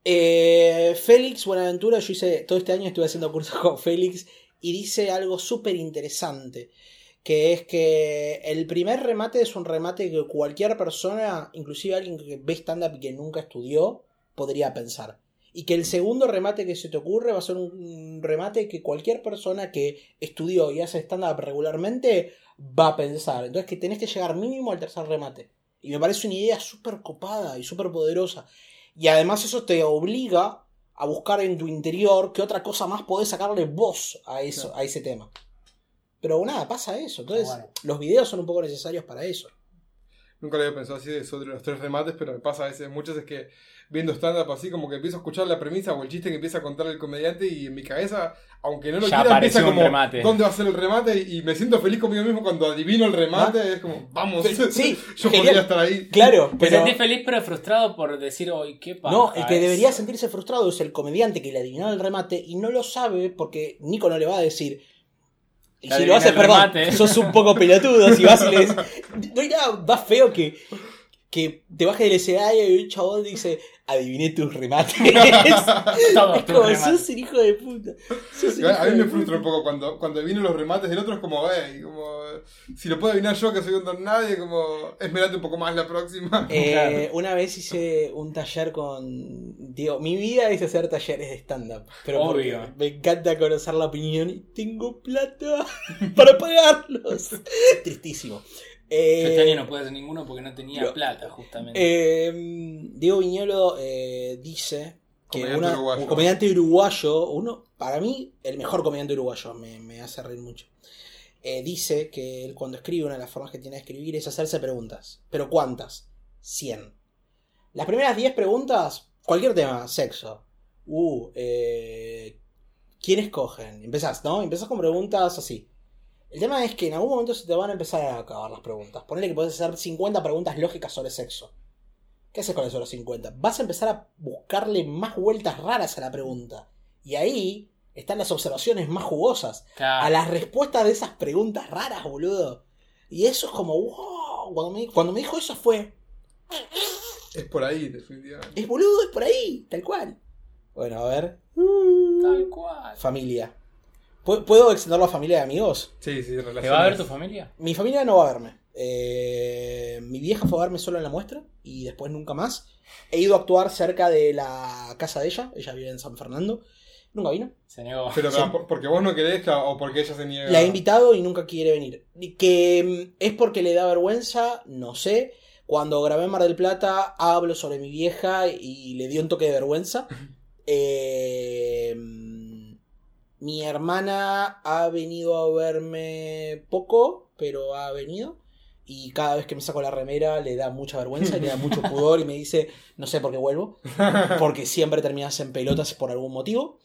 Eh, Félix Buenaventura, yo hice todo este año estuve haciendo cursos con Félix y dice algo súper interesante, que es que el primer remate es un remate que cualquier persona, inclusive alguien que ve stand-up y que nunca estudió, podría pensar. Y que el segundo remate que se te ocurre va a ser un remate que cualquier persona que estudió y hace stand-up regularmente va a pensar. Entonces que tenés que llegar mínimo al tercer remate. Y me parece una idea súper copada y súper poderosa. Y además eso te obliga a buscar en tu interior qué otra cosa más podés sacarle voz a, eso, a ese tema. Pero nada, pasa eso. Entonces, los videos son un poco necesarios para eso. Nunca lo había pensado así de sobre los tres remates, pero me pasa a veces, muchas veces que viendo stand-up así, como que empiezo a escuchar la premisa o el chiste que empieza a contar el comediante y en mi cabeza, aunque no lo quiera, empieza como, ¿dónde va a ser el remate? Y me siento feliz conmigo mismo cuando adivino el remate, es como, vamos, sí, <laughs> yo podría estar ahí. Claro, Te sentís feliz pero frustrado por decir, hoy ¿qué pasa? No, el que debería sentirse frustrado es el comediante que le adivinó el remate y no lo sabe porque Nico no le va a decir, y si lo haces, perdón, sos un poco pelotudo. Si vas y le dices. No hay nada más feo que, que te bajes del escenario y un chabón dice: Adiviné tus remates. <laughs> <laughs> es como, sos un hijo de puta. A mí me frustra un poco cuando, cuando vienen los remates del otro, es como, eh, como. Si lo puedo adivinar yo, que soy un don nadie, como. Esmerate un poco más la próxima. <laughs> Eh, una vez hice un taller con. Digo, mi vida es hacer talleres de stand-up. Pero Obvio. me encanta conocer la opinión y tengo plata para pagarlos. Tristísimo. Este año no puede hacer ninguno porque no tenía plata, justamente. Eh, Diego Viñolo eh, dice que un comediante uruguayo, uno, para mí, el mejor comediante uruguayo, me, hace reír mucho. Eh, dice que él cuando escribe, una de las formas que tiene de escribir es hacerse preguntas. ¿Pero cuántas? 100. Las primeras 10 preguntas, cualquier tema, sexo. Uh, ¿quién escogen? Empezás, ¿no? Empezás con preguntas así. El tema es que en algún momento se te van a empezar a acabar las preguntas. Ponele que puedes hacer 50 preguntas lógicas sobre sexo. ¿Qué haces con esos 50? Vas a empezar a buscarle más vueltas raras a la pregunta. Y ahí están las observaciones más jugosas. A las respuestas de esas preguntas raras, boludo. Y eso es como, wow. Cuando me, cuando me dijo eso fue. Es por ahí, definitivamente. Es boludo, es por ahí, tal cual. Bueno, a ver. Tal cual. Familia. ¿Puedo extender la familia de amigos? Sí, sí, ¿Te va a ver tu familia? Mi familia no va a verme. Eh, mi vieja fue a verme solo en la muestra y después nunca más. He ido a actuar cerca de la casa de ella. Ella vive en San Fernando. Nunca vino. Se negó. Pero, porque vos no querés o porque ella se niega. La he invitado y nunca quiere venir. Que mm, es porque le da vergüenza, no sé. Cuando grabé en Mar del Plata hablo sobre mi vieja y le dio un toque de vergüenza. <laughs> Eh, mi hermana ha venido a verme poco, pero ha venido. Y cada vez que me saco la remera le da mucha vergüenza y le da mucho <laughs> pudor y me dice, no sé por qué vuelvo, porque siempre terminas en pelotas por algún motivo.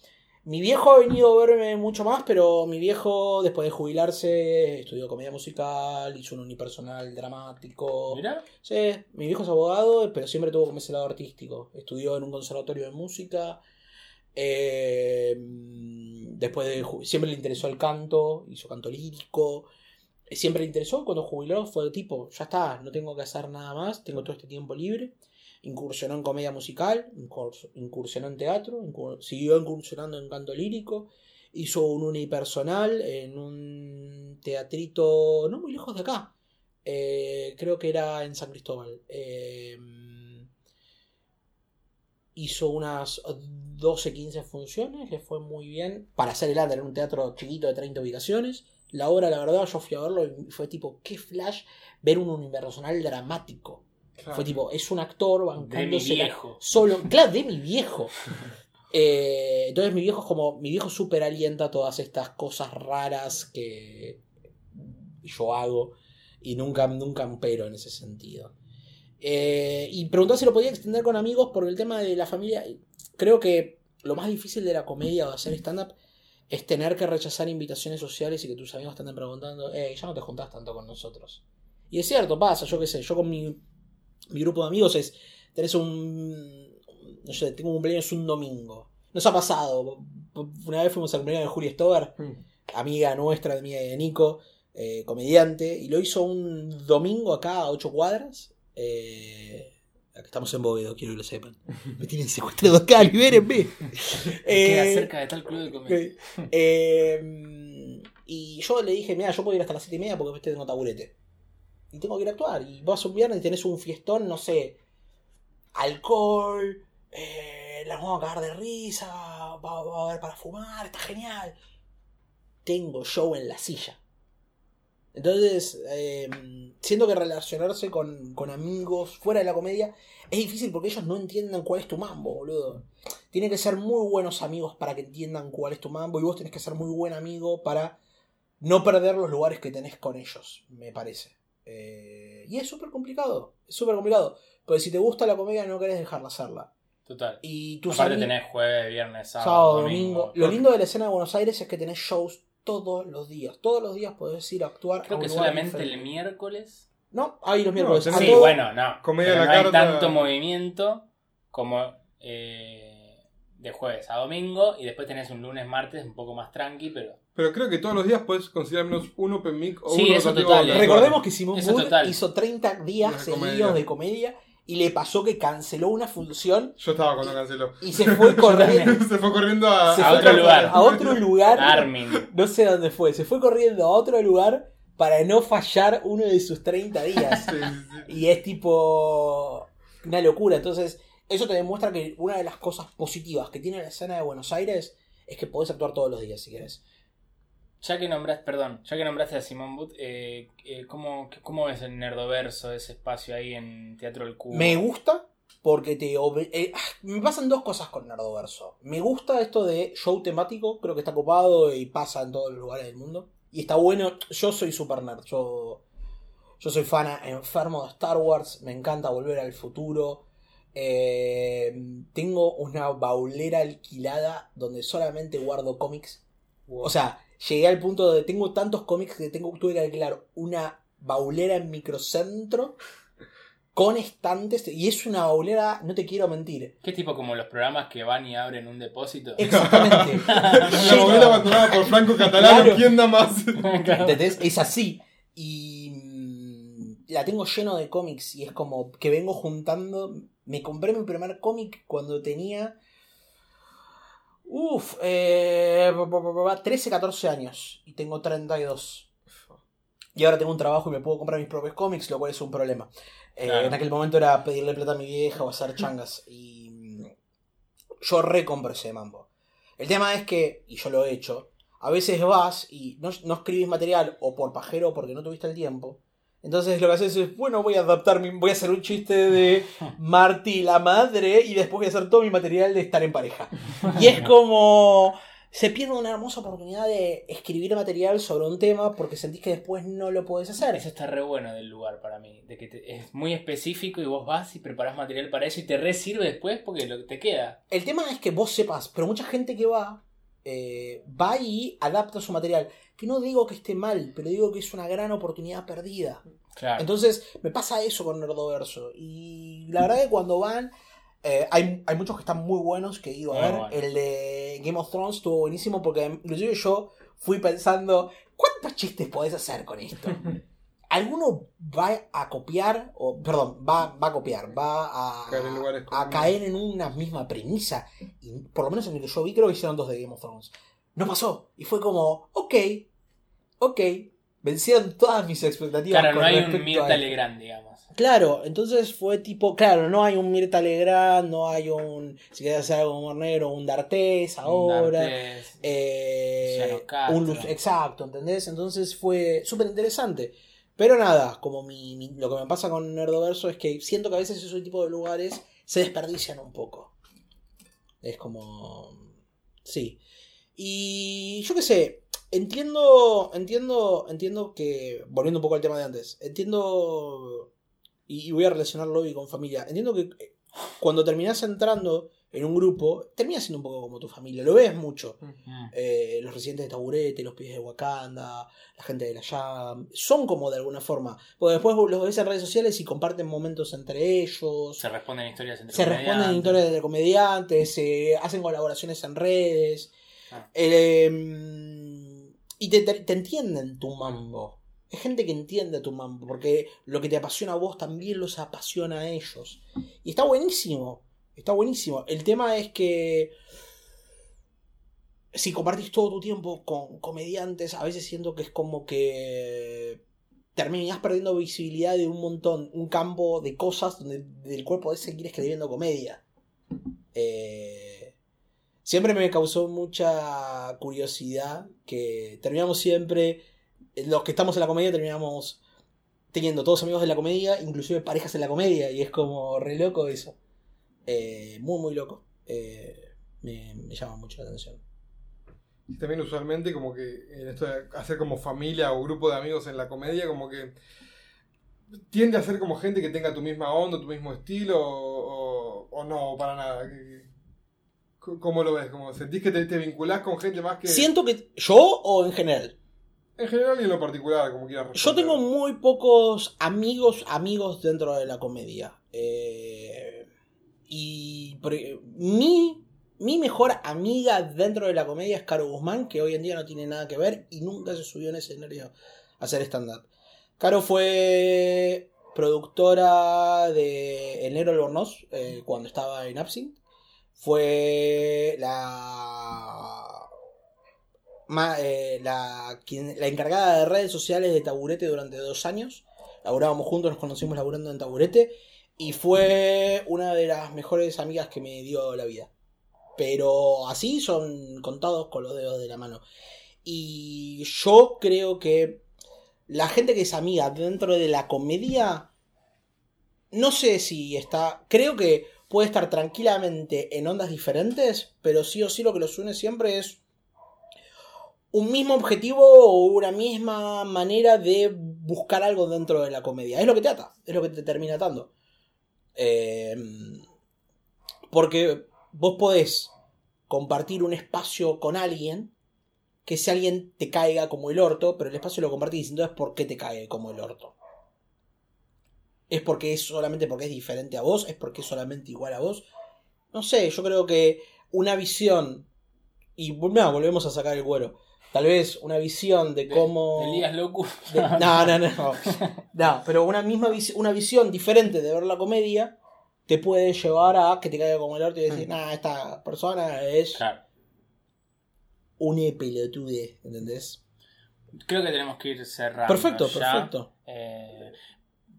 Mi viejo ha venido a verme mucho más, pero mi viejo, después de jubilarse, estudió comedia musical, hizo un unipersonal dramático. ¿Mira? Sí, mi viejo es abogado, pero siempre tuvo como ese lado artístico. Estudió en un conservatorio de música eh, después de, siempre le interesó el canto, hizo canto lírico. Eh, siempre le interesó, cuando jubiló fue tipo, ya está, no tengo que hacer nada más, tengo todo este tiempo libre. Incursionó en comedia musical, incursionó en teatro, siguió incursionando en canto lírico, hizo un unipersonal en un teatrito no muy lejos de acá, eh, creo que era en San Cristóbal. hizo unas 12, 15 funciones, le fue muy bien. Para hacer el under en un teatro chiquito de 30 ubicaciones. La obra, la verdad, yo fui a verlo y fue tipo, qué flash ver un unipersonal dramático. Fue tipo, es un actor bancándose. De mi viejo. Solo, <laughs> claro, de mi viejo. Eh, entonces mi viejo es como, mi viejo super alienta todas estas cosas raras que yo hago y nunca, nunca pero en ese sentido. Eh, y preguntó si lo podía extender con amigos por el tema de la familia. Creo que lo más difícil de la comedia o de hacer stand-up es tener que rechazar invitaciones sociales y que tus amigos te estén preguntando, eh, ya no te juntás tanto con nosotros. Y es cierto, pasa, yo qué sé, yo con mi, mi grupo de amigos es, tenés un, no sé, tengo un cumpleaños un domingo. Nos ha pasado. Una vez fuimos al cumpleaños de Julia Stover, Mm. amiga nuestra, mía y de Nico, eh, comediante, y lo hizo un domingo acá a 8 cuadras. Eh, estamos en Bovedo, quiero que lo sepan. <laughs> Me tienen secuestrado acá, libérenme. <laughs> Queda Eh, cerca de tal club de comedia. Eh, y yo le dije, mira, yo puedo ir hasta las 7 y media porque tengo taburete. Y tengo que ir a actuar. Y vas un viernes y tenés un fiestón, no sé, alcohol, eh, la vamos a cagar de risa, va, va a haber para fumar, está genial. Tengo show en la silla. Entonces, eh, siento que relacionarse con, con amigos fuera de la comedia es difícil porque ellos no entienden cuál es tu mambo, boludo. Tienen que ser muy buenos amigos para que entiendan cuál es tu mambo y vos tenés que ser muy buen amigo para no perder los lugares que tenés con ellos, me parece. Eh, y es súper complicado, es súper complicado. Porque si te gusta la comedia no querés dejarla hacerla. Total. Y tus Aparte tenés jueves, viernes, sábado, sábado, domingo. domingo. Lo lindo de la escena de Buenos Aires es que tenés shows todos los días. Todos los días podés ir a actuar. Creo a un que lugar solamente diferente. el miércoles. No, hay los miércoles. Sí, todo- bueno, no. Comedia Pero la no hay tanto movimiento como eh, de jueves a domingo y después tenés un lunes, martes un poco más tranqui, pero Pero creo que todos los días puedes considerar menos un open mic o Sí, un eso total, de. Recordemos que Simón Eso Wood total. hizo 30 días De seguidos comedia. de comedia y le pasó que canceló una función Yo estaba cuando canceló. y se fue <laughs> corriendo Se fue corriendo a, se A fue otro lugar. A otro <laughs> lugar. Armin. No sé dónde fue. Se fue corriendo a otro lugar para no fallar uno de sus 30 días. Sí, sí, sí. Y es tipo una locura. Entonces, eso te demuestra que una de las cosas positivas que tiene la escena de Buenos Aires es que podés actuar todos los días si querés. Ya que nombraste, perdón, ya que nombraste a Simón Booth, eh, eh, ¿cómo, ¿cómo ves el nerdoverso, ese espacio ahí en Teatro del Cubo? Me gusta porque te eh, ah, me pasan dos cosas con Nerdoverso. Me gusta esto de show temático, creo que está copado y pasa en todos los lugares del mundo. Y está bueno, yo soy super nerd, yo, yo soy fan enfermo de Star Wars, me encanta volver al futuro. Eh, tengo una baulera alquilada donde solamente guardo cómics. O sea, llegué al punto de tengo tantos cómics que tengo, tuve que alquilar una baulera en microcentro con estantes. Y es una baulera, no te quiero mentir. ¿Qué tipo como los programas que van y abren un depósito? Exactamente. <laughs> La movida abandonada por Franco Catalano, Claro. ¿quién da más? ¿Entendés? Es así. Y mm, la tengo lleno de cómics y es como que vengo juntando. Me compré mi primer cómic cuando tenía. Uff, eh, 13, 14 años. Y tengo 32. Y ahora tengo un trabajo y me puedo comprar mis propios cómics, lo cual es un problema. Eh, Claro. En aquel momento era pedirle plata a mi vieja o hacer changas. Y yo recompro ese mambo. El tema es que, y yo lo he hecho, a veces vas y no, no escribís material o por pajero o porque no tuviste el tiempo. Entonces lo que haces es, bueno, voy a adaptar, mi, voy a hacer un chiste de <laughs> Marty la madre y después voy a hacer todo mi material de estar en pareja. <laughs> Y es como... Se pierde una hermosa oportunidad de escribir material sobre un tema porque sentís que después no lo podés hacer. Eso está re bueno del lugar para mí, de que te- es muy específico y vos vas y preparás material para eso y te re sirve después porque lo que te queda. El tema es que vos sepas, pero mucha gente que va, eh, va y adapta su material. Que no digo que esté mal, pero digo que es una gran oportunidad perdida. Claro. Entonces, me pasa eso con Nerdoverso. Y la verdad que cuando van, eh, hay, hay muchos que están muy buenos que digo, a Muy ver, bueno. el de Game of Thrones estuvo buenísimo porque inclusive yo fui pensando, ¿cuántos chistes podés hacer con esto? <laughs> ¿Alguno va a copiar, o perdón, va, va a copiar, va a Caer en lugares a comunes. caer en una misma premisa? Y por lo menos en el que yo vi, creo que hicieron dos de Game of Thrones. No pasó. Y fue como, ok, ok, vencieron todas mis expectativas. Claro, no hay un Mirta Legrand, digamos. Claro, entonces fue tipo, claro, no hay un Mirta Legrand, no hay un, si querés hacer algo como negro, un D'Artés ahora. eh, un exacto, ¿entendés? Entonces fue súper interesante. Pero nada, como mi, lo que me pasa con Nerdoverso es que siento que a veces ese tipo de lugares se desperdician un poco. Es como... Sí. Y yo qué sé, entiendo, entiendo, entiendo que, volviendo un poco al tema de antes, entiendo, y, voy a relacionar lobby con familia, entiendo que eh, cuando terminas entrando en un grupo, termina siendo un poco como tu familia, lo ves mucho. Eh, los residentes de Taburete, los pies de Wakanda, la gente de la Jam, son como de alguna forma. Porque después los ves en redes sociales y comparten momentos entre ellos. Se responden historias entre Se responden historias de comediantes, se hacen colaboraciones en redes. Ah. Em, y te, te, entienden tu mambo. Es gente que entiende tu mambo, porque lo que te apasiona a vos también los apasiona a ellos. Y está buenísimo. Está buenísimo. El tema es que si compartís todo tu tiempo con comediantes, a veces siento que es como que terminás perdiendo visibilidad de un montón, un campo de cosas donde del cuerpo de seguir escribiendo comedia. Eh, siempre me causó mucha curiosidad que terminamos siempre, los que estamos en la comedia terminamos teniendo todos amigos de la comedia, inclusive parejas en la comedia, y es como re loco eso. Eh, muy, muy loco. Eh, me, llama mucho la atención. Y también usualmente como que en esto de hacer como familia o grupo de amigos en la comedia, como que tiende a ser como gente que tenga tu misma onda, tu mismo estilo, o, no, para nada. ¿Cómo lo ves? ¿Cómo ¿Sentís que te, te, vinculás con gente más que...? Siento que... ¿Yo o en general? En general y en lo particular, como quieras Yo tengo muy pocos amigos, amigos dentro de la comedia. Eh y mi, mi mejor amiga dentro de la comedia es Caro Guzmán, que hoy en día no tiene nada que ver y nunca se subió en escenario a hacer stand-up. Caro fue productora de El Negro Albornoz eh, cuando estaba en Absinthe. Fue la, eh, la, la encargada de redes sociales de Taburete durante dos años. Laburábamos juntos, nos conocimos laburando en Taburete. Y fue una de las mejores amigas que me dio la vida. Pero así son contados con los dedos de la mano. Y yo creo que la gente que es amiga dentro de la comedia, no sé si está, creo que puede estar tranquilamente en ondas diferentes, pero sí o sí lo que los une siempre es un mismo objetivo o una misma manera de buscar algo dentro de la comedia. Es lo que te ata, es lo que te termina atando. Em, porque vos podés compartir un espacio con alguien que si alguien te caiga como el orto, pero el espacio lo compartís, entonces ¿por qué te cae como el orto? ¿Es porque es solamente porque es diferente a vos? ¿Es porque es solamente igual a vos? No sé, yo creo que una visión, y volvemos a sacar el cuero, tal vez una visión de cómo... Elías Locu. <laughs> no, no, no. No, pero una misma una visión diferente de ver la comedia te puede llevar a que te caiga como el orto y decir, mm. nah, esta persona es claro. un pelotude, ¿entendés? Creo que tenemos que ir cerrando. Perfecto, perfecto. Eh,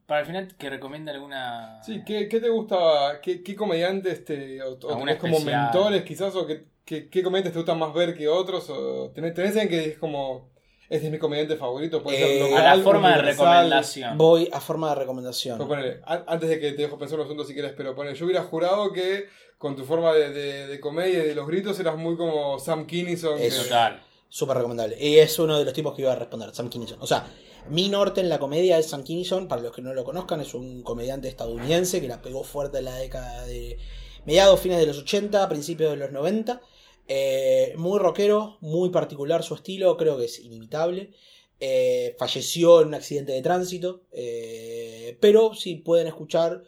para el final, que recomienda alguna. Sí, ¿qué, qué te gusta? ¿Qué, qué comediantes te. o, tenés como mentores quizás? ¿O qué, qué, qué, comediantes te gustan más ver que otros? ¿O tenés, tenés en que es como. Este es mi comediante favorito, puede ser local, A la forma de recomendación. Voy a forma de recomendación. antes de que te dejo pensar un asunto si quieres, pero ponele, yo hubiera jurado que con tu forma de, de, comedia y de los gritos eras muy como Sam Kinison. Es total. Súper recomendable. Y es uno de los tipos que iba a responder, Sam Kinison. O sea, mi norte en la comedia es Sam Kinison, para los que no lo conozcan, es un comediante estadounidense que la pegó fuerte en la década de mediados, fines de los 80, principios de los 90. Eh, muy rockero, muy particular su estilo, creo que es inimitable. Eh, falleció en un accidente de tránsito, eh, pero si pueden escuchar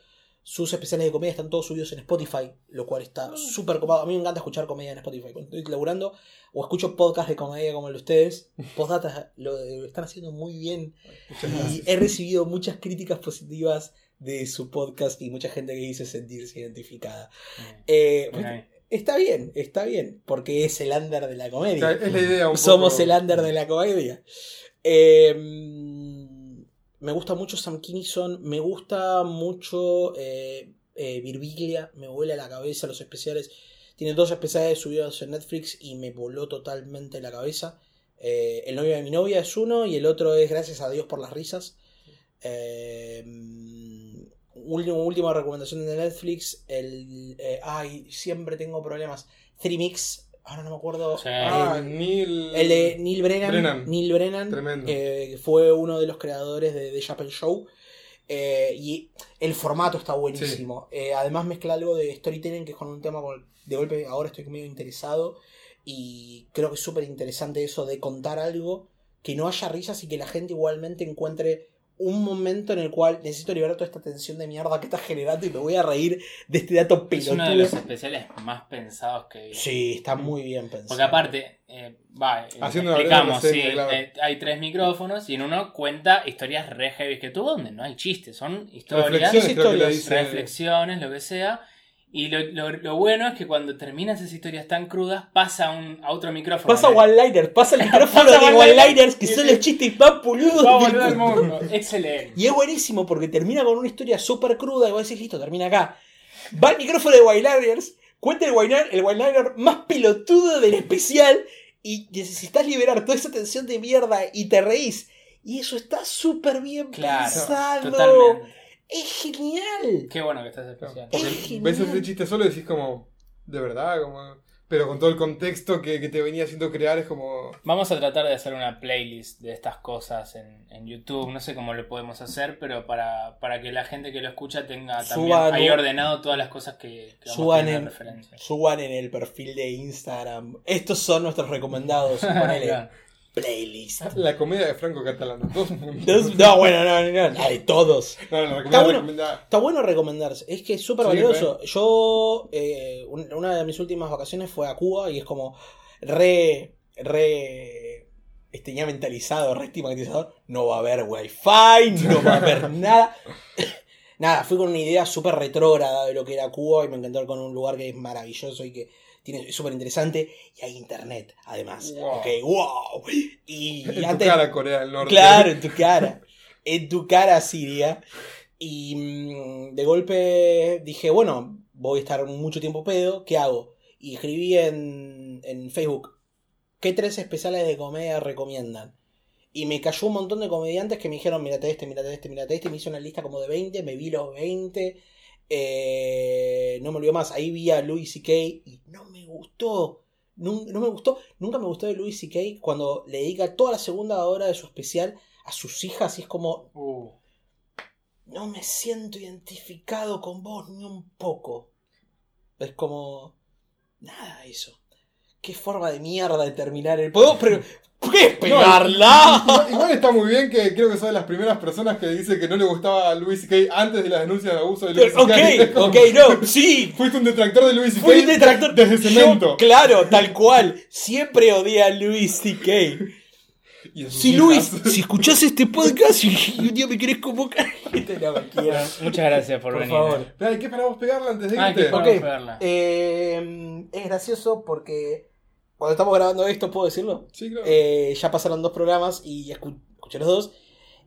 sus especiales de comedia, están todos subidos en Spotify, lo cual está mm. súper copado. A mí me encanta escuchar comedia en Spotify. Cuando estoy laburando o escucho podcasts de comedia como el de ustedes, <laughs> postdata lo, están haciendo muy bien. Y he recibido muchas críticas positivas de su podcast y mucha gente que dice sentirse identificada. Eh, Está bien, está bien, porque es el under de la comedia. es la idea Somos el under de la comedia. Em, me gusta mucho Sam Kinison, me gusta mucho eh, eh, me vuela la cabeza los especiales. Tiene dos especiales subidos en Netflix y me voló totalmente la cabeza. Eh, el novio de mi novia es uno y el otro es Gracias a Dios por las risas. Em, última, última recomendación de Netflix. El, ay, siempre tengo problemas. Three Mix ahora no me acuerdo. Ah, Neil. El de Neil Brennan. Neil Brennan. Eh, fue uno de los creadores de The Chapel Show. Eh, y el formato está buenísimo. Eh, además mezcla algo de storytelling que es con un tema de golpe ahora estoy medio interesado. Y creo que es súper interesante eso de contar algo que no haya risas y que la gente igualmente encuentre un momento en el cual necesito liberar toda esta tensión de mierda que está generando y me voy a reír de este dato pelotudo. Es uno de los especiales más pensados que Sí, está muy bien pensado. Porque aparte, eh, va, eh, explicamos, sí, eh, hay tres micrófonos y en uno cuenta historias re heavy que tuvo donde no hay chistes, son historias, reflexiones, reflexiones lo que sea. Y lo, bueno es que cuando terminas esas historias tan crudas, pasa un, a otro micrófono. Pasa one-liners, pasa el <laughs> micrófono de one-liners, que son los chistes más pulidos del mundo. Excelente. Y es buenísimo porque termina con una historia súper cruda y vos decís, listo, termina acá. Va el micrófono de one-liners, cuenta el one-liner más pelotudo del especial y necesitas liberar toda esa tensión de mierda y te reís. Y eso está súper bien claro, pensado. Totalmente. Es genial. Qué bueno que estás especial. Porque ves ese chiste solo y decís como, de verdad, como... Pero con todo el contexto que, te venía haciendo crear es como... Vamos a tratar de hacer una playlist de estas cosas en, YouTube. No sé cómo lo podemos hacer, pero para, para, que la gente que lo escucha tenga también ahí ordenado todas las cosas que, que vamos suban, en, suban en el perfil de Instagram. Estos son nuestros recomendados. <laughs> playlist. La comedia de Franco Catalano. no, bueno, no, no, La de todos. está, bueno, está, bueno, recomendarse. Es que es súper valioso. Yo, eh, una de mis últimas vacaciones fue a Cuba y es como re. re. Este, ya mentalizado, re. No va a haber wifi, no va a haber <laughs> nada. nada, fui con una idea súper retrógrada de lo que era Cuba y me encantó con un lugar que es maravilloso y que es súper interesante y hay internet además. Wow. wow. Y, <laughs> en tu cara Corea del Norte. Claro, en tu cara. En tu cara Siria. Y mm, de golpe dije, bueno, voy a estar mucho tiempo pedo, ¿qué hago? Y escribí en, en Facebook, ¿qué tres especiales de comedia recomiendan? Y me cayó un montón de comediantes que me dijeron, mírate este, mírate este, mírate este. Me hizo una lista como de 20, me vi los 20. Eh, no me olvido más. Ahí vi a Louis C.K. y no me gustó. No, me gustó. Nunca me gustó de Louis C.K. cuando le dedica toda la segunda hora de su especial a sus hijas y es como. Uh. No me siento identificado con vos ni un poco. Es como. Nada, eso. Qué forma de mierda de terminar el. ¿Puedo, ¿Qué pegarla? igual, está muy bien que creo que son de las primeras personas que dice que no le gustaba a Louis C.K. antes de la denuncia de abuso de Louis C.K. Ok, <laughs> ok, no, sí. <laughs> Fuiste un detractor de Louis C.K. Fui un detractor desde cemento. claro, tal cual. Siempre odié a Louis C.K. Si Luis, si escuchás este podcast y un día me querés convocar, Muchas gracias por, venir. Por favor. ¿Qué esperamos pegarla antes de ah, irte? Okay. Eh, es gracioso porque cuando estamos grabando esto, ¿puedo decirlo? Sí, claro. Eh, ya pasaron dos programas y escuché los dos.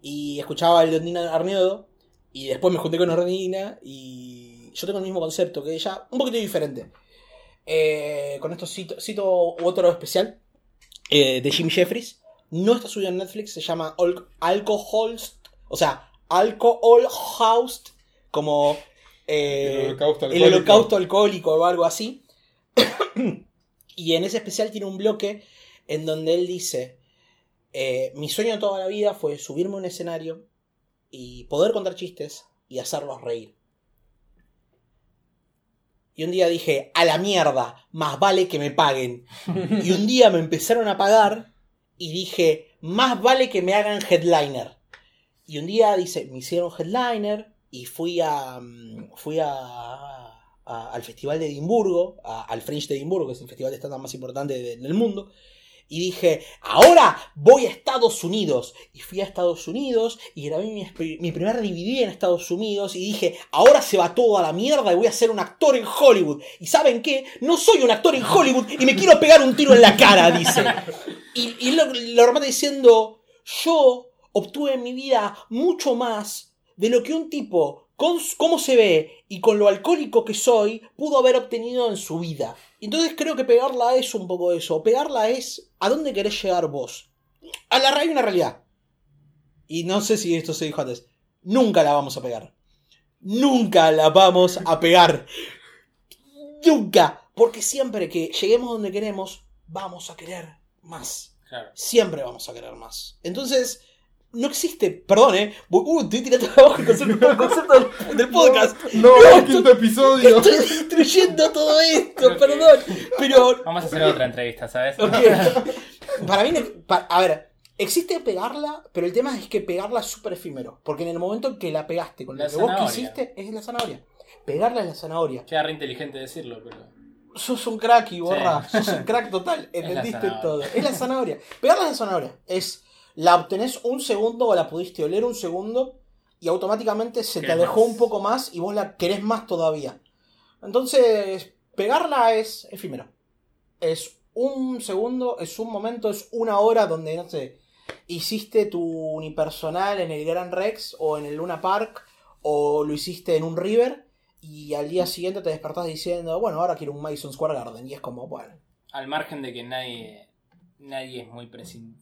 Y escuchaba a Leonina Arnedo. Y después me junté con Ornina. Y yo tengo el mismo concepto que ella, un poquito diferente. Eh, con esto cito, cito otro especial eh, de Jim Jeffries. No está subido en Netflix, se llama Alcohol. O sea, Alcohol Housed. Como el holocausto alcohólico. el holocausto alcohólico o algo así. <coughs> Y en ese especial tiene un bloque en donde él dice, eh, mi sueño toda la vida fue subirme a un escenario y poder contar chistes y hacerlos reír. Y un día dije, a la mierda, más vale que me paguen. <laughs> Y un día me empezaron a pagar y dije, más vale que me hagan headliner. Y un día dice, me hicieron headliner y fui a, mm, fui a, al Festival de Edimburgo, al Fringe de Edimburgo, que es el festival de stand más importante del mundo. Y dije, ahora voy a Estados Unidos. Y fui a Estados Unidos y grabé mi, mi primer DVD en Estados Unidos. Y dije, ahora se va todo a la mierda y voy a ser un actor en Hollywood. ¿Y saben qué? No soy un actor en Hollywood y me quiero pegar un tiro en la cara, dice. Y, lo, lo diciendo, yo obtuve en mi vida mucho más de lo que un tipo, con cómo se ve y con lo alcohólico que soy, pudo haber obtenido en su vida. Entonces creo que pegarla es un poco eso. Pegarla es a dónde querés llegar vos. A la hay una realidad. Y no sé si esto se dijo antes. Nunca la vamos a pegar. Nunca la vamos a pegar. Nunca. Porque siempre que lleguemos donde queremos, vamos a querer más. Siempre vamos a querer más. Entonces, no existe, perdón, eh. Uh, estoy tirando abajo el concepto, del, podcast. No, no, quinto episodio. Estoy destruyendo todo esto, perdón. Pero. Vamos a hacer otra entrevista, ¿sabes? Para mí, a ver, existe pegarla, pero el tema es que pegarla es súper efímero. Porque en el momento en que la pegaste con lo que vos quisiste, es la zanahoria. Pegarla es la zanahoria. Queda re inteligente decirlo, pero. Sos un crack y borra. Sos un crack total. <laughs> Entendiste todo. Es la zanahoria. Pegarla es la zanahoria. Es la obtenés un segundo o la pudiste oler un segundo y automáticamente se te alejó un poco más y vos la querés más todavía. Entonces, pegarla es efímero. Es un segundo, es un momento, es una hora donde, no sé, hiciste tu unipersonal en el Gran Rex o en el Luna Park o lo hiciste en un River y al día siguiente te despertás diciendo, bueno, ahora quiero un Madison Square Garden y es como, bueno. Al margen de que nadie nadie es muy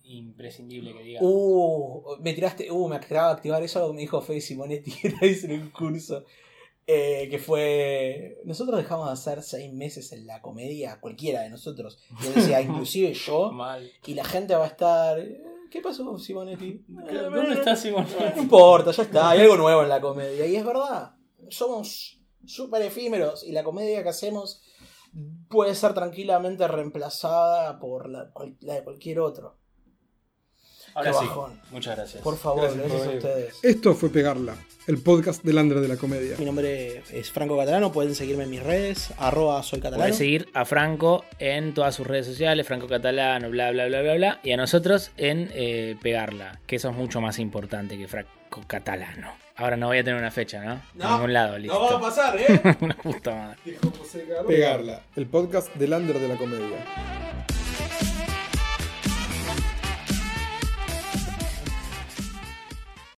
imprescindible que diga. Uh, me tiraste, uh, me acababa de activar eso, me dijo Fede Simonetti <laughs> en un curso. Eh, que fue. Nosotros dejamos de hacer seis meses en la comedia, cualquiera de nosotros. Yo decía, <laughs> inclusive yo. Y la gente va a estar. Eh, ¿Qué pasó con Simonetti? ¿Dónde está Simonetti? No importa, ya está, hay algo nuevo en la comedia. Y es verdad, somos súper efímeros y la comedia que hacemos puede ser tranquilamente reemplazada por la, de cualquier otro. Ahora sí. Muchas gracias. Por favor, gracias, a ustedes. Esto fue Pegarla, el podcast del Andre de la Comedia. Mi nombre es Franco Catalano, pueden seguirme en mis redes, arroba soy catalano. Pueden seguir a Franco en todas sus redes sociales, Franco Catalano, bla, bla, bla, bla, bla. Y a nosotros en eh, Pegarla, que eso es mucho más importante que Franco Catalano. Ahora no voy a tener una fecha, ¿no? No. En ningún lado, listo. No va a pasar, ¿eh? <laughs> una puta madre. Pegarla, el podcast del under de la comedia.